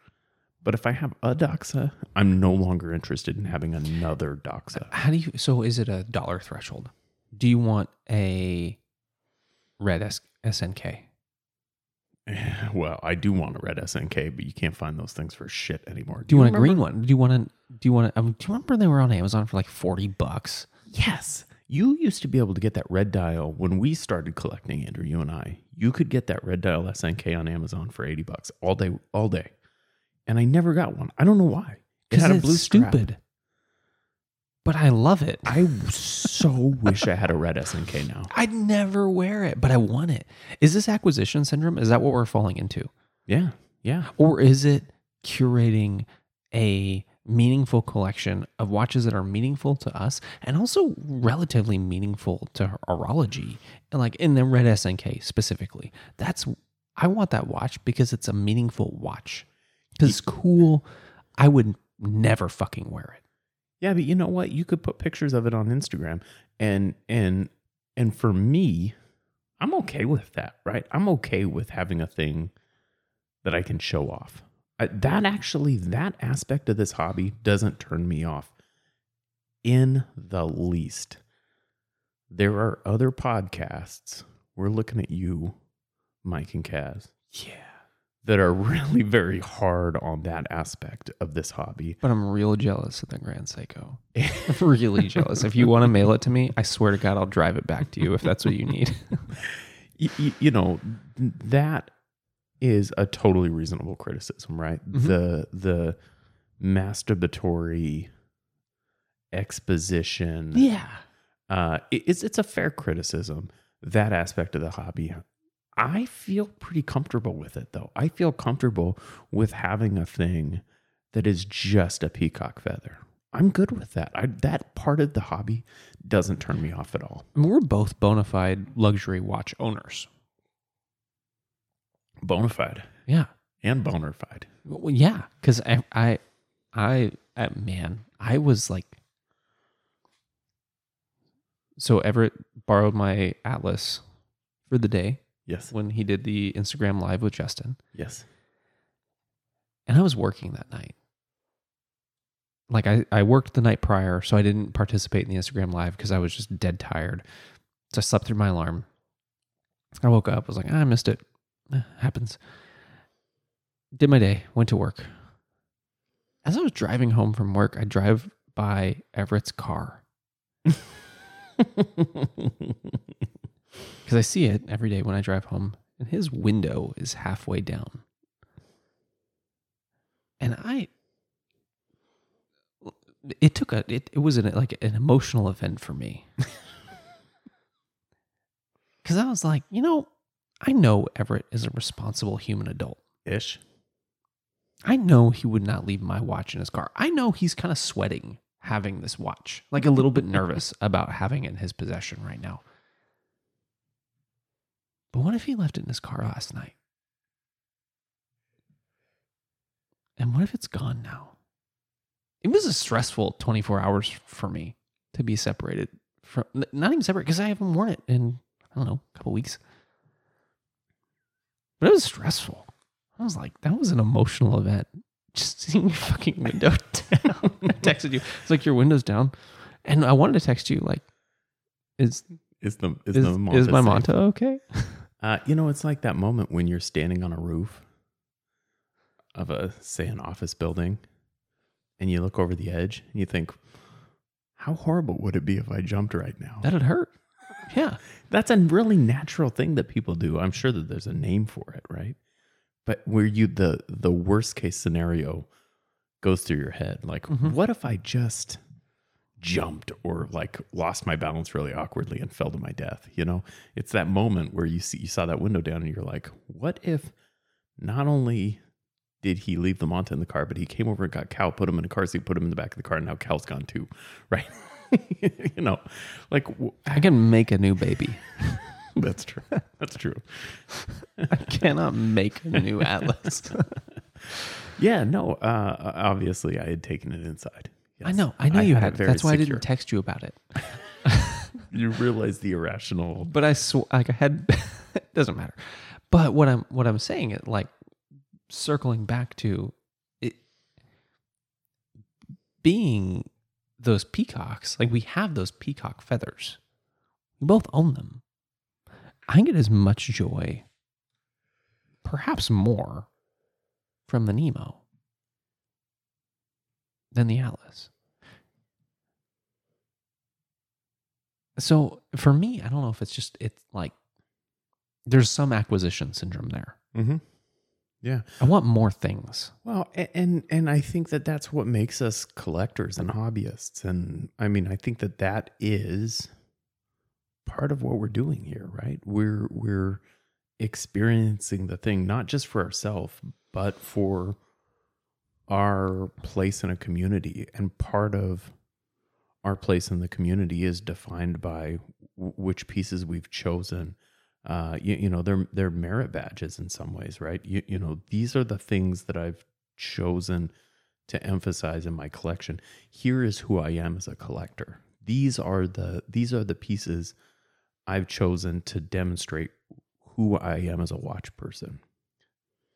But if I have a Doxa, I'm no longer interested in having another Doxa. How do you? So is it a dollar threshold? Do you want a red S, SNK? Well, I do want a red SNK, but you can't find those things for shit anymore. Do you, want a green one? Do you want to? Do you want to? Um, do you remember they were on Amazon for like forty bucks? Yes. You used to be able to get that red dial when we started collecting, Andrew, you and I. You could get that red dial SNK on Amazon for 80 bucks all day, all day. And I never got one. I don't know why. It had a blue strap. stupid. But I love it. I so wish I had a red SNK now. I'd never wear it, but I want it. Is this acquisition syndrome? Is that what we're falling into? Yeah. Yeah. Or is it curating a meaningful collection of watches that are meaningful to us and also relatively meaningful to horology? And like in the red SNK specifically. That's I want that watch because it's a meaningful watch. Because it's cool. I would never fucking wear it. Yeah, but you know what? You could put pictures of it on Instagram and and and for me, I'm okay with that, right? I'm okay with having a thing that I can show off. I, that actually that aspect of this hobby doesn't turn me off in the least. There are other podcasts. We're looking at you, Mike and Kaz, Yeah. That are really very hard on that aspect of this hobby. But I'm real jealous of the Grand Seiko. really jealous. If you want to mail it to me, I swear to God, I'll drive it back to you if that's what you need. you, you, know that is a totally reasonable criticism right Mhm. the the masturbatory exposition yeah. uh it- it's it's a fair criticism that aspect of the hobby i feel pretty comfortable with it though i feel comfortable with having a thing that is just a peacock feather i'm good with that I, that part of the hobby doesn't turn me off at all I mean, we're both bona fide luxury watch owners. bona fide Yeah. and boner fide Well, yeah. Because I, I, I, I, man, I was like, so Everett borrowed my Atlas for the day yes when he did the Instagram live with Justin. yes and I was working that night. Like I, I worked the night prior, so I didn't participate in the Instagram live because I was just dead tired. So I slept through my alarm. I woke up, was like, "Ah, I missed it. Eh, happens. Did my day, went to work. As I was driving home from work, I drive by Everett's car because I see it every day when I drive home, and his window is halfway down. And I, it took a, it, it was an, like an emotional event for me. Because I was like, you know, I know Everett is a responsible human adult. ish I know he would not leave my watch in his car. I know he's kind of sweating having this watch, like a little bit nervous about having it in his possession right now. But what if he left it in his car last night? And what if it's gone now? It was a stressful 24 hours for me to be separated from, not even separate because I haven't worn it in, I don't know, a couple weeks. But it was stressful. I was like, that was an emotional event. Just seeing your fucking window down. I texted you. It's like your window's down. And I wanted to text you like, is Is the is, Is, the is my? Monta okay? Uh, you know, it's like that moment when you're standing on a roof of a say an office building, and you look over the edge and you think, "How horrible would it be if I jumped right now?" That'd hurt. Yeah. That's a really natural thing that people do. I'm sure that there's a name for it, right? But where you the the worst case scenario goes through your head, like, Mhm. what if I just jumped or like lost my balance really awkwardly and fell to my death? You know, it's that moment where you see you saw that window down and you're like, what if not only did he leave the Monta in the car, but he came over and got Cal, put him in a car seat, put him in the back of the car, and now Cal's gone too, right? you know, like w- I can make a new baby. that's true. That's true. I cannot make a new Atlas. Yeah, no. Uh, obviously, I had taken it inside. I know. I know you had. very That's why I didn't text you about it. You realize the irrational. But I sw- like I had. it doesn't matter. But what I'm what I'm saying it like circling back to it being those peacocks. Like we have those peacock feathers. We both own them. I get as much joy, perhaps more, from the Nemo than the Atlas. So for me, I don't know if it's just it's like there's some acquisition syndrome there. Mm-hmm. Yeah. I want more things. Well, and and I think that that's what makes us collectors and hobbyists. And I mean, I think that that is part of what we're doing here, right? We're we're experiencing the thing not just for ourselves, but for our place in a community. And part of our place in the community is defined by w- which pieces we've chosen. Uh, you, you know, they're they're merit badges in some ways, right? You, you know, these are the things that I've chosen to emphasize in my collection. Here is who I am as a collector. These are the these are the pieces I've chosen to demonstrate who I am as a watch person.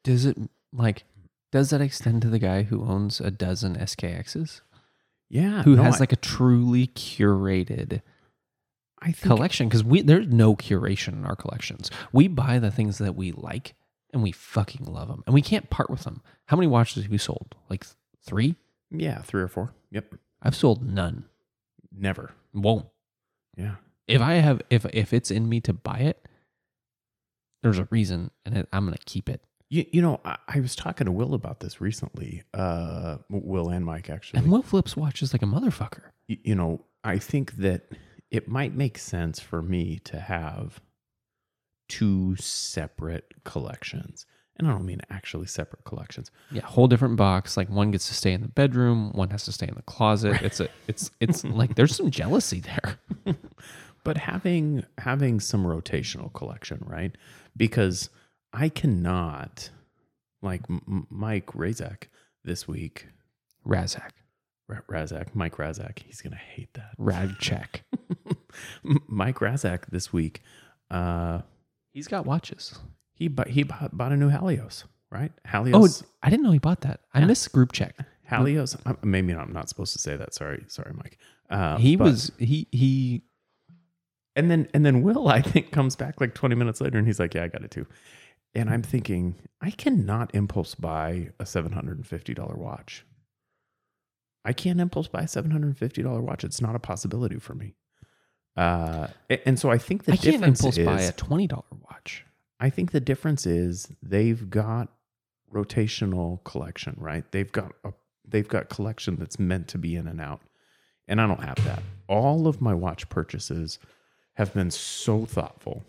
Does it like does that extend to the guy who owns a dozen SKXs? Yeah, Who no, has I- like a truly curated I think collection? Because we there's no curation in our collections. We buy the things that we like and we fucking love them. And we can't part with them. How many watches have you sold? Like three? yeah, three or four. Yep, I've sold none. never. Won't. Yeah, If I have if if it's in me to buy it, there's a reason and it, I'm gonna keep it. You, you know, I, I was talking to Will about this recently. Uh, Will and Mike actually. And Will flips watches like a motherfucker. y- you know, I think that it might make sense for me to have two separate collections. And I don't mean actually separate collections. Yeah, whole different box. Like one gets to stay in the bedroom, one has to stay in the closet. It's a it's it's like there's some jealousy there. But having having some rotational collection, right? Because I cannot like M- Mike Razak this week, Razak. Ra- Razak, Mike Razak, he's going to hate that. Radcheck. M- Mike Razak this week, uh He's got watches. he bought, he bought, bought a new Halios, right? Halios. Oh, I didn't know he bought that. I Yeah. missed group check. Halios. Maybe I'm not supposed to say that. Sorry, sorry, Mike. Uh, he but- was he he and then and then Will I think comes back like 20 minutes later and he's like, "Yeah, I got it too." And I'm thinking, I cannot impulse buy a $750 watch. I can't impulse buy a $750 watch. It's not a possibility for me. Uh, and so I think the I can't difference impulse is, buy a twenty dollar watch. I think the difference is they've got rotational collection, right? They've got a they've got collection that's meant to be in and out. And I don't have that. All of my watch purchases have been so thoughtful.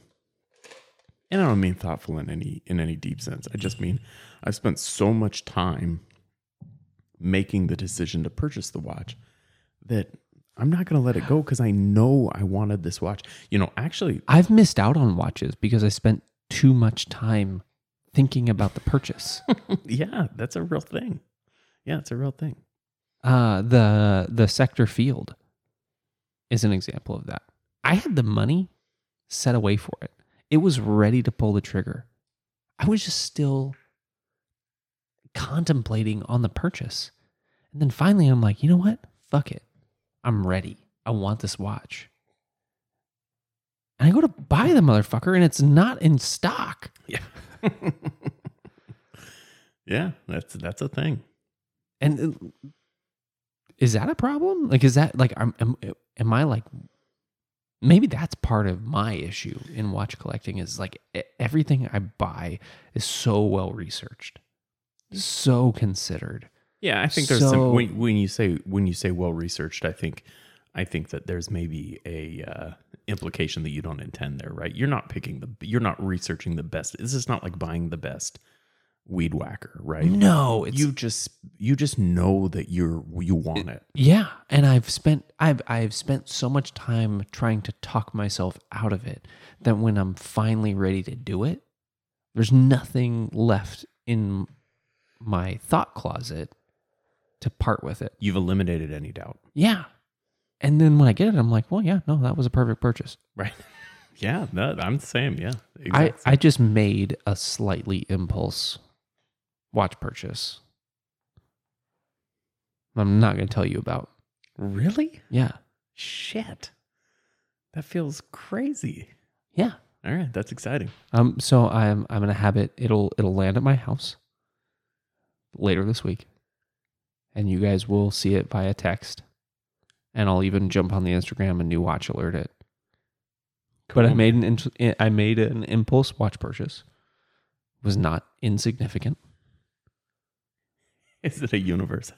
And I don't mean thoughtful in any in any deep sense. I just mean I've spent so much time making the decision to purchase the watch that I'm not going to let it go because I know I wanted this watch. You know, actually, I've missed out on watches because I spent too much time thinking about the purchase. yeah, that's a real thing. Yeah, it's a real thing. uh the the sector field is an example of that. I had the money set away for it. It was ready to pull the trigger. I was just still contemplating on the purchase. And then finally I'm like, you know what? Fuck it. I'm ready. I want this watch. And I go to buy the motherfucker and it's not in stock. Yeah. yeah, that's that's a thing. And uh, is that a problem? Like, is that like, am, am, am I like, maybe that's part of my issue in watch collecting is like everything I buy is so well researched, so considered. Yeah, I think there's So- some when, when you say when you say well researched, I think I think that there's maybe a uh, implication that you don't intend there, right? You're not picking the you're not researching the best. This is not like buying the best weed whacker, right? No, it's you just you just know that you're you want it. Yeah, and I've spent I've I've spent so much time trying to talk myself out of it that when I'm finally ready to do it, there's nothing left in my thought closet to part with it. You've eliminated any doubt, Yeah. And then when I get it, I'm like, well, yeah, no, that was a perfect purchase. right? yeah, I'm the same. Yeah, I. I just made a slightly impulse watch purchase. I'm not going to tell you about. really Yeah. shit. That feels crazy. Yeah. All right, that's exciting. Um, so I'm I'm gonna have it. It'll it'll land at my house later this week, and you guys will see it via text, and I'll even jump on the Instagram and new watch alert it. But I made an I made an impulse watch purchase. It was not insignificant. Is it a universe?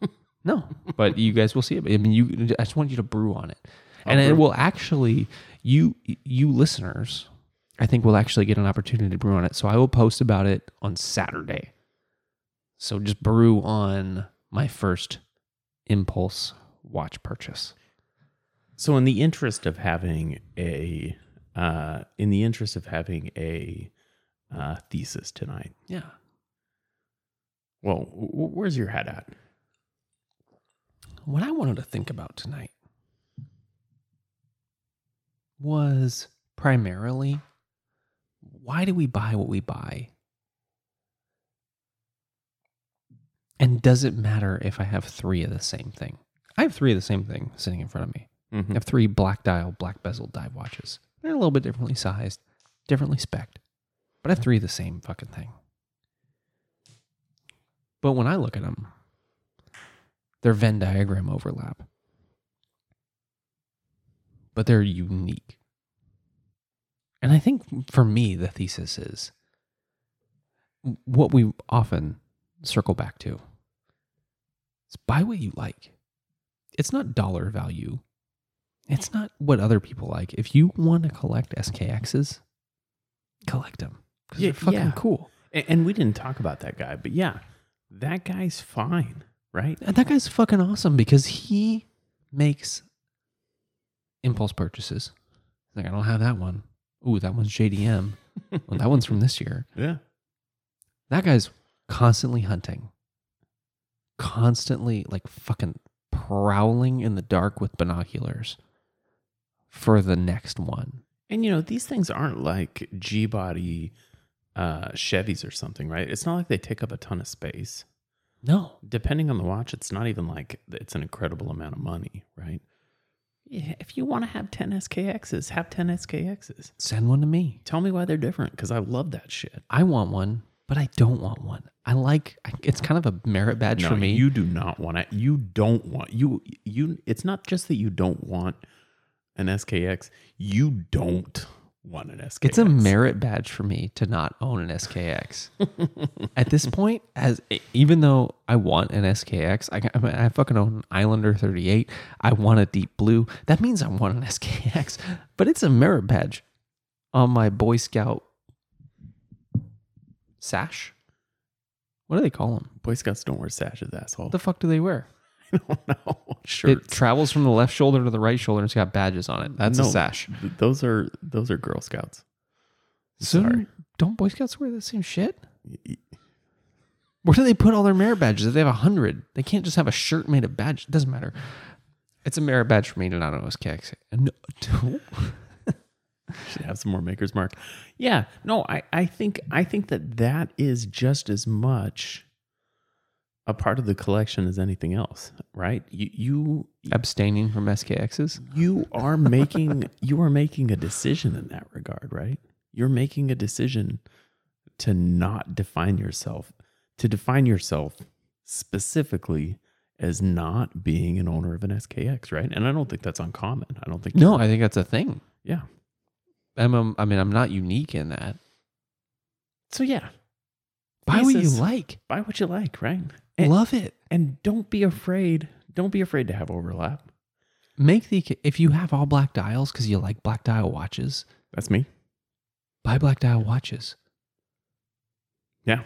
No, but you guys will see it. I mean, you. I just want you to brew on it, I'll and it will actually you you listeners. I think will actually get an opportunity to brew on it. So I will post about it on Saturday. So just brew on my first impulse watch purchase. So, in the interest of having a, uh, in the interest of having a uh, thesis tonight, Yeah. Well, where's your head at? What I wanted to think about tonight was primarily why do we buy what we buy? And does it matter if I have three of the same thing? I have three of the same thing sitting in front of me. I Mhm. have three black dial, black bezel dive watches. They're a little bit differently sized, differently spec'd, but I have three of the same fucking thing. But when I look at them, they're Venn diagram overlap, but they're unique. And I think for me, the thesis is what we often circle back to is buy what you like. It's not dollar value. It's not what other people like. If you want to collect SKXs, collect them. Because Yeah, they're fucking yeah. cool. And, we didn't talk about that guy, but yeah, that guy's fine, right? And that guy's fucking awesome because he makes impulse purchases. Like, I don't have that one. Ooh, that one's JDM. well, that one's from this year. Yeah. That guy's constantly hunting, constantly like fucking prowling in the dark with binoculars for the next one. And you know, these things aren't like G body uh, Chevys or something, right? It's not like they take up a ton of space. No, Depending on the watch, it's not even like it's an incredible amount of money, right? Yeah, if you want to have 10 SKXs, have 10 SKXs. send one to me. Tell me why they're different because I love that shit. I want one, but I don't want one. I like it's kind of a merit badge No, for me. you do not want it. You don't want you you. It's not just that you don't want an SKX. You don't want an SKX. It's a merit badge for me to not own an SKX. At this point, as even though I want an SKX, I, I, mean, I fucking own an Islander 38. I want a deep blue. That means I want an SKX, but it's a merit badge on my Boy Scout sash. What do they call them? Boy Scouts don't wear sashes, asshole. What the fuck do they wear? I don't know. It travels from the left shoulder to the right shoulder. and It's got badges on it. That's No, a sash. th- Those are those are Girl Scouts. So Sorry. don't Boy Scouts wear the same shit? Where do they put all their merit badges? If they have a hundred, they can't just have a shirt made of badge. It doesn't matter. It's a merit badge for me to not know SKX. No, Should have some more Maker's Mark. Yeah. No, I I think I think that that is just as much a part of the collection as anything else, right? You you Abstaining from SKXs. you are making you are making a decision in that regard, right? You're making a decision to not define yourself, to define yourself specifically as not being an owner of an SKX, right? And I don't think that's uncommon. I don't think No, I think that's a thing. yeah. I'm, um, I mean, I'm not unique in that. So yeah, Buy what you like. buy what you like, right? And, Love it. and don't be afraid. Don't be afraid to have overlap. Make the if you have all black dials because you like black dial watches, That's me. buy black dial watches. Yeah.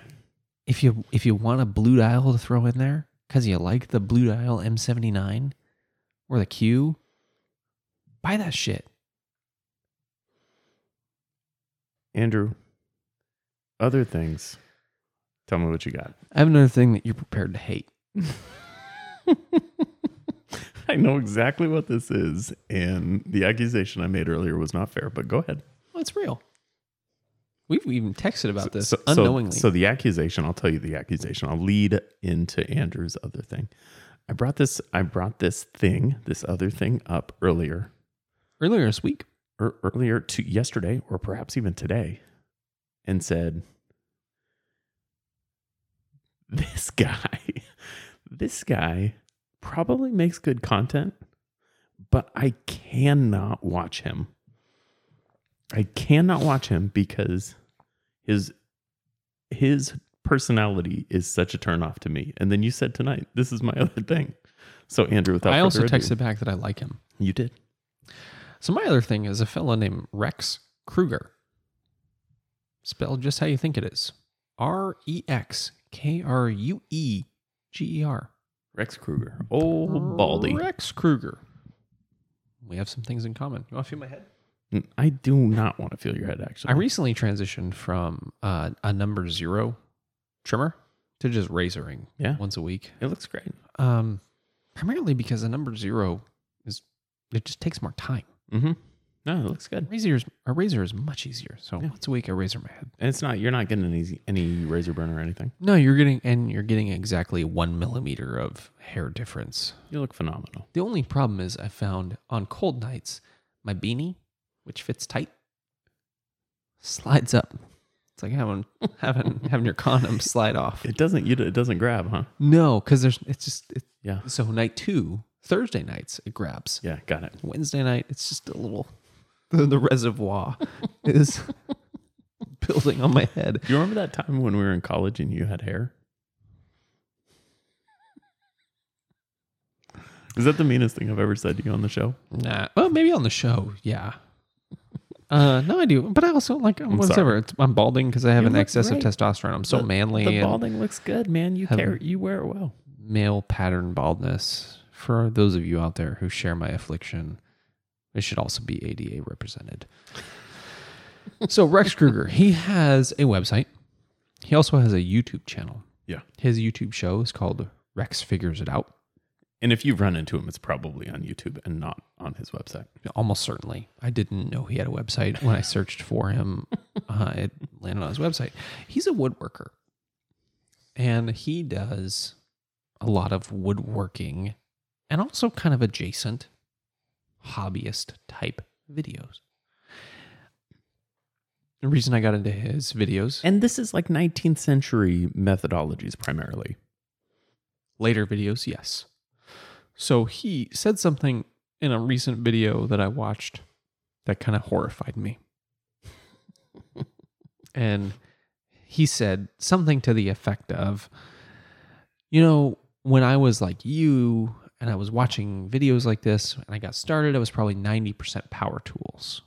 If you if you want a blue dial to throw in there because you like the blue dial M79 or the Q, buy that shit. Andrew, other things. Tell me what you got. I have another thing that you're prepared to hate. I know exactly what this is, and the accusation I made earlier was not fair, but go ahead. Well, it's real. We've even texted about this So, so- unknowingly. So, the accusation, I'll tell you the accusation. I'll lead into Andrew's other thing. I brought this I brought this thing, this other thing up earlier Earlier this week, or earlier to yesterday or perhaps even today and said this guy this guy probably makes good content but I cannot watch him I cannot watch him because his his personality is such a turnoff to me and then you said tonight this is my other thing so Andrew without I also ado- texted back that I like him. you did So my other thing is a fellow named Rex Krueger. Spelled just how you think it is. R E X K R U E G E R. Rex Krueger old baldy Rex Krueger. We have some things in common. You want to feel my head? Mm, I do not want to feel your head, actually. I recently transitioned from uh, a number zero trimmer to just razoring Yeah. once a week. it looks great. Um, primarily because a number zero is it just takes more time. Mm-hmm. No, it looks good. Razor is a razor is much easier. So Yeah. once a week I razor my head. And it's not you're not getting any any razor burn or anything. No, you're getting and you're getting exactly one millimeter of hair difference. You look phenomenal. The only problem is I found on cold nights my beanie, which fits tight, slides up. It's like having having having your condom slide off. It doesn't you it doesn't grab, huh? No, because there's it's just it, Yeah. so night two Thursday nights it grabs. Yeah, got it. Wednesday night it's just a little the, the reservoir is building on my head. Do you remember that time when we were in college and you had hair? Is that the meanest thing I've ever said to you on the show? Nah, well maybe on the show, yeah. Uh, no, I do, but I also like whatever. It's, I'm balding because I have You an look excess of testosterone. I'm so The- manly The and balding looks good, man. You Have- care you wear it well. male pattern baldness. For those of you out there who share my affliction, it should also be ADA represented. so Rex Krueger, he has a website. He also has a YouTube channel. Yeah. His YouTube show is called Rex Figures It Out. And if you've run into him, it's probably on YouTube and not on his website. Almost certainly. I didn't know he had a website. When I searched for him, uh, it landed on his website. He's a woodworker. And he does a lot of woodworking and also kind of adjacent hobbyist type videos. The reason I got into his videos, And this is like 19th century methodologies primarily. later videos, yes. So he said something in a recent video that I watched that kind of horrified me. and he said something to the effect of, you know, when I was like you and I was watching videos like this and I got started, I was probably 90% power tools,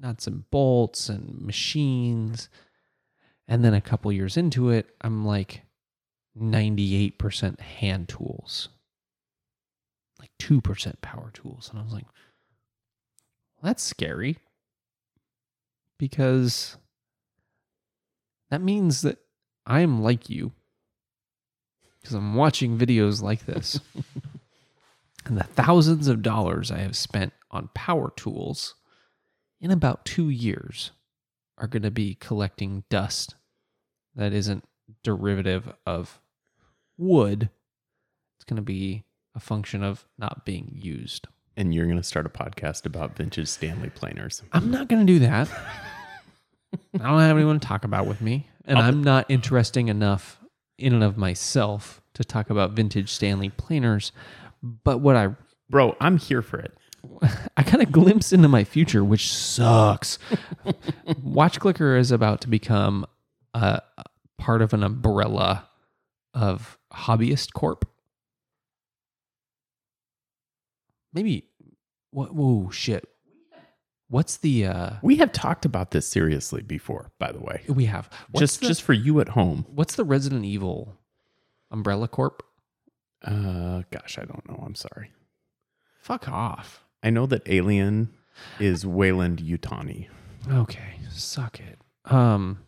nuts and bolts and machines. And then a couple years into it, I'm like 98% hand tools, like 2% power tools. And I was like, well, that's scary because that means that I'm like you because I'm watching videos like this. and the thousands of dollars I have spent on power tools in about two years are going to be collecting dust that isn't derivative of wood. It's going to be a function of not being used. And you're going to start a podcast about vintage Stanley planers. I'm not going to do that. I don't have anyone to talk about with me, and I'll- I'm not interesting enough in and of myself to talk about vintage Stanley planers. But what I Bro, I'm here for it. I kind of glimpse into my future, which sucks. Watch Clicker is about to become a, a part of an umbrella of Hobbyist Corp. Maybe what? Whoa, shit! What's the? uh We have talked about this seriously before, by the way. We have What's just the, just for you at home. what's the Resident Evil umbrella corp? Uh gosh, I don't know. I'm sorry. Fuck off. I know that Alien is Weyland-Yutani. Okay, suck it. Um,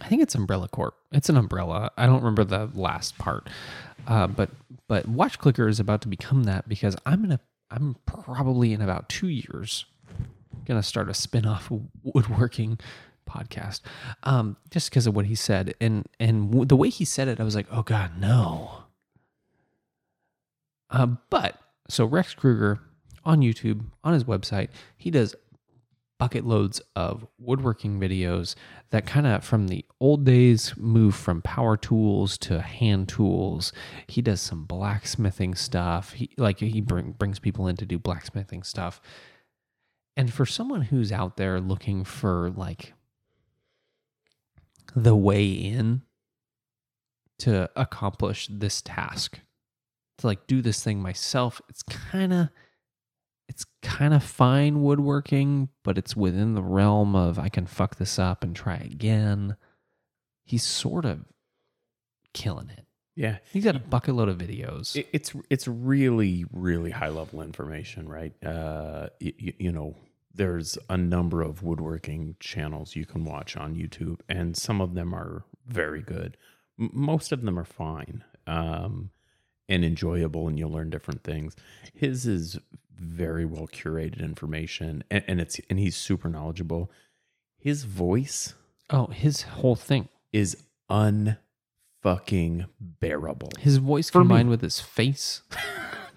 I think it's Umbrella Corp. It's an umbrella. I don't remember the last part, uh, but but Watch Clicker is about to become that because I'm gonna I'm probably in about two years gonna start a spin-off woodworking podcast, um, just because of what he said and and w- the way he said it, I was like, oh god, no. Uh, but so Rex Krueger on YouTube on his website, he does bucket loads of woodworking videos that kind of from the old days move from power tools to hand tools. He does some blacksmithing stuff. He like he bring, brings people in to do blacksmithing stuff. And for someone who's out there looking for like the way in to accomplish this task, to like do this thing myself, it's kind of it's kind of fine woodworking, but it's within the realm of I can fuck this up and try again. He's sort of killing it. Yeah. He's got a bucket load of videos. It, it's it's really really high level information, right? Uh, you, you know, there's a number of woodworking channels you can watch on YouTube, and some of them are very good. Most of them are fine um, and enjoyable, and you'll learn different things. His is very well curated information, and, and it's and he's super knowledgeable. His voice oh, his whole thing. is unfucking bearable. His voice For me. combined with his face.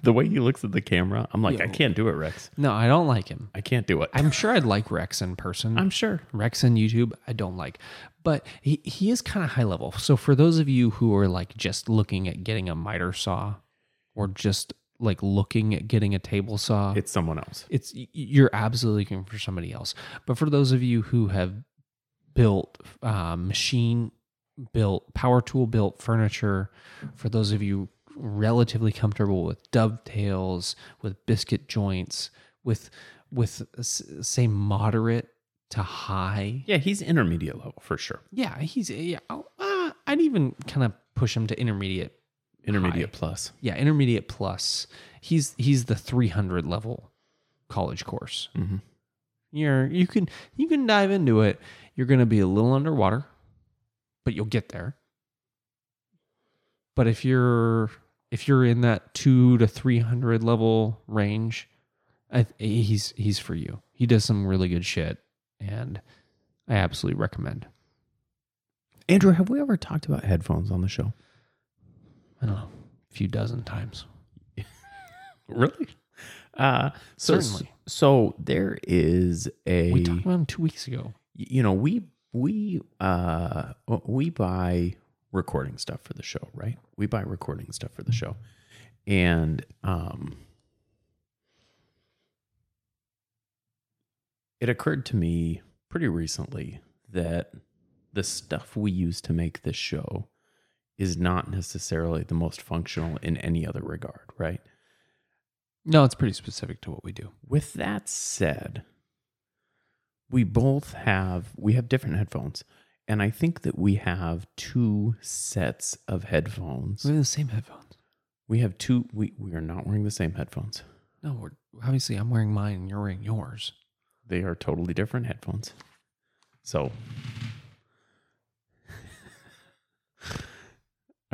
The way he looks at the camera, I'm like, Yeah. I can't do it, Rex. No, I don't like him. I can't do it. I'm sure I'd like Rex in person. I'm sure. Rex on YouTube, I don't like. But he, he is kind of high level. So for those of you who are like just looking at getting a miter saw or just like looking at getting a table saw, It's someone else. it's you're absolutely looking for somebody else. But for those of you who have built uh, machine built power tool built furniture, for those of you relatively comfortable with dovetails, with biscuit joints, with with say moderate to high. Yeah, he's intermediate level for sure. Yeah, he's yeah. I'll- Uh, I'd even kind of push him to intermediate. Intermediate High. plus. Yeah, intermediate plus. He's he's the 300 level college course. Mm-hmm. You're you can you can dive into it. You're going to be a little underwater, but you'll get there. But if you're if you're in that 2 to 300 level range, I, he's he's for you. He does some really good shit and I absolutely recommend. Andrew, have we ever talked about headphones on the show? I don't know, a few dozen times. Really? Uh, so, Certainly. So there is a. We talked about him 2 weeks ago. you know, we we uh we buy recording stuff for the show, right? We buy recording stuff for the show, and um, it occurred to me pretty recently that the stuff we use to make this show is not necessarily the most functional in any other regard, right? No, it's pretty specific to what we do. With that said, we both have we have different headphones, and I think that we have two sets of headphones. We have the same headphones. We have two. We we are not wearing the same headphones. No, we're obviously I'm wearing mine and you're wearing yours. They are totally different headphones. So,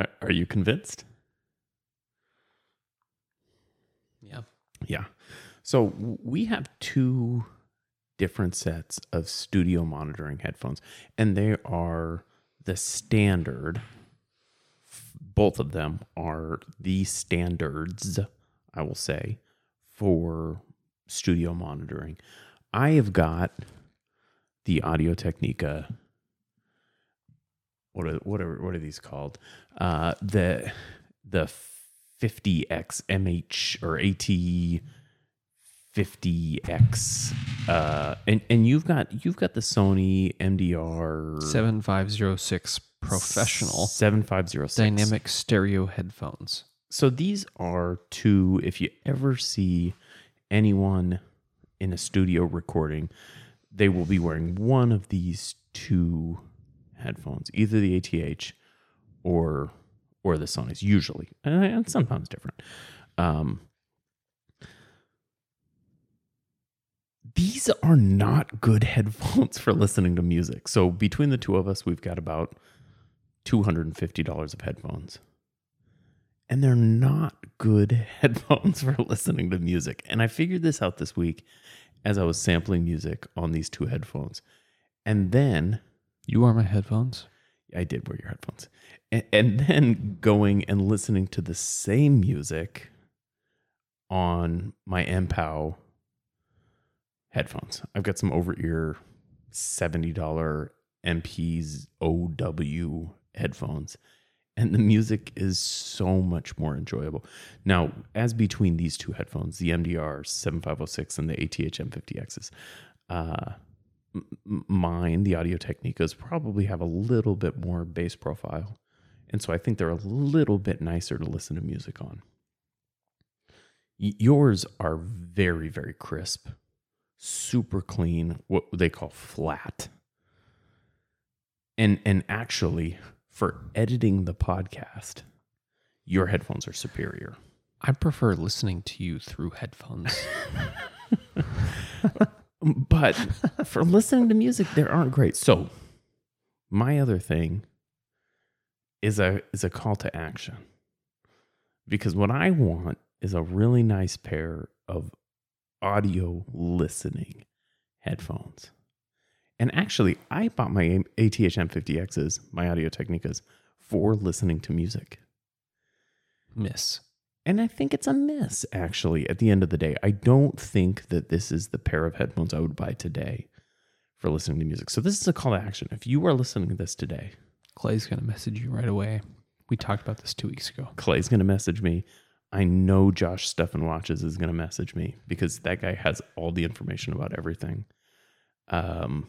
are, you convinced? Yeah. Yeah. So we have two different sets of studio monitoring headphones, and they are the standard both of them are the standards, I will say, for studio monitoring. I have got the Audio Technica. What are what are what are these called? Uh, the the 50x MH or AT 50x uh and and you've got you've got the Sony MDR 7506 professional 7506 dynamic stereo headphones. so these are two if you ever see anyone in a studio recording they will be wearing one of these two headphones either the ATH or or the Sony's usually and and sometimes different. Um these are not good headphones for listening to music. So between the two of us we've got about $250 of headphones and they're not good headphones for listening to music. And I figured this out this week as I was sampling music on these two headphones. And then You are my headphones. I did wear your headphones. And, and then going and listening to the same music on my MPOW headphones. I've got some over ear $70 MPs OW headphones. And the music is so much more enjoyable. Now, as between these two headphones, the MDR 7506 and the ATH M50Xs, uh, m- mine, the Audio Technicas, probably have a little bit more bass profile. And so I think they're a little bit nicer to listen to music on. Y- yours are very, very crisp, super clean, what they call flat. And and actually, for editing the podcast, your headphones are superior. I prefer listening to you through headphones. but for listening to music, they aren't great. So, my other thing is a is a call to action. Because what I want is a really nice pair of audio listening headphones. And actually, I bought my ATH M50Xs, my Audio Technicas, for listening to music. Miss. And I think it's a miss, actually, at the end of the day. I don't think that this is the pair of headphones I would buy today for listening to music. So, this is a call to action. If you are listening to this today, Clay's going to message you right away. We talked about this two weeks ago. Clay's going to message me. I know Josh Stefan Watches is going to message me because that guy has all the information about everything. Um,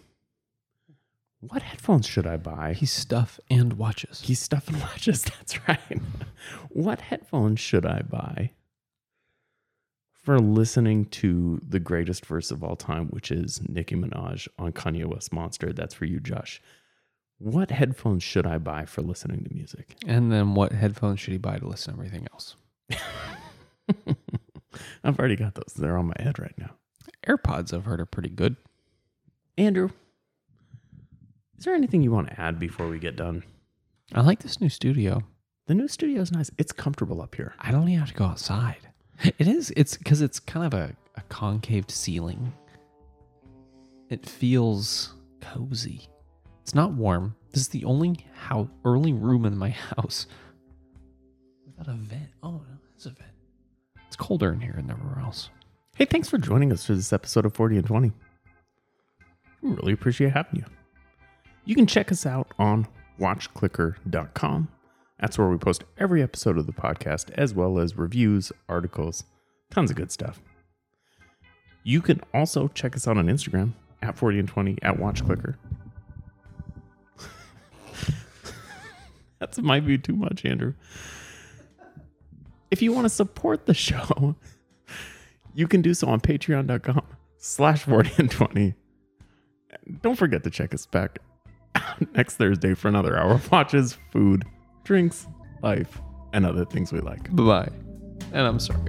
what headphones should I buy? He's stuff and watches. He's stuff and watches. That's right. what headphones should I buy for listening to the greatest verse of all time, which is Nicki Minaj on Kanye West Monster? That's for you, Josh. What headphones should I buy for listening to music? and then what headphones should he buy to listen to everything else? I've already got those. They're on my head right now. AirPods, I've heard, are pretty good. Andrew, is there anything you want to add before we get done? I like this new studio. The new studio is nice. It's comfortable up here. I don't even have to go outside. It is. It's because it's kind of a, a concaved ceiling. It feels cozy. It's not warm. This is the only how early room in my house without a vent. Oh, no, it's a vent. It's colder in here than everywhere else. Hey, thanks for joining us for this episode of 40 and 20. We really appreciate having you. You can check us out on watchclicker.com. That's where we post every episode of the podcast, as well as reviews, articles, tons of good stuff. You can also check us out on Instagram at 40 and 20 at watchclicker. That might be too much, Andrew. If you want to support the show, you can do so on patreon.com slash 40 and 20. Don't forget to check us back next Thursday for another hour of watches, food, drinks, life, and other things we like. Bye bye. And I'm sorry.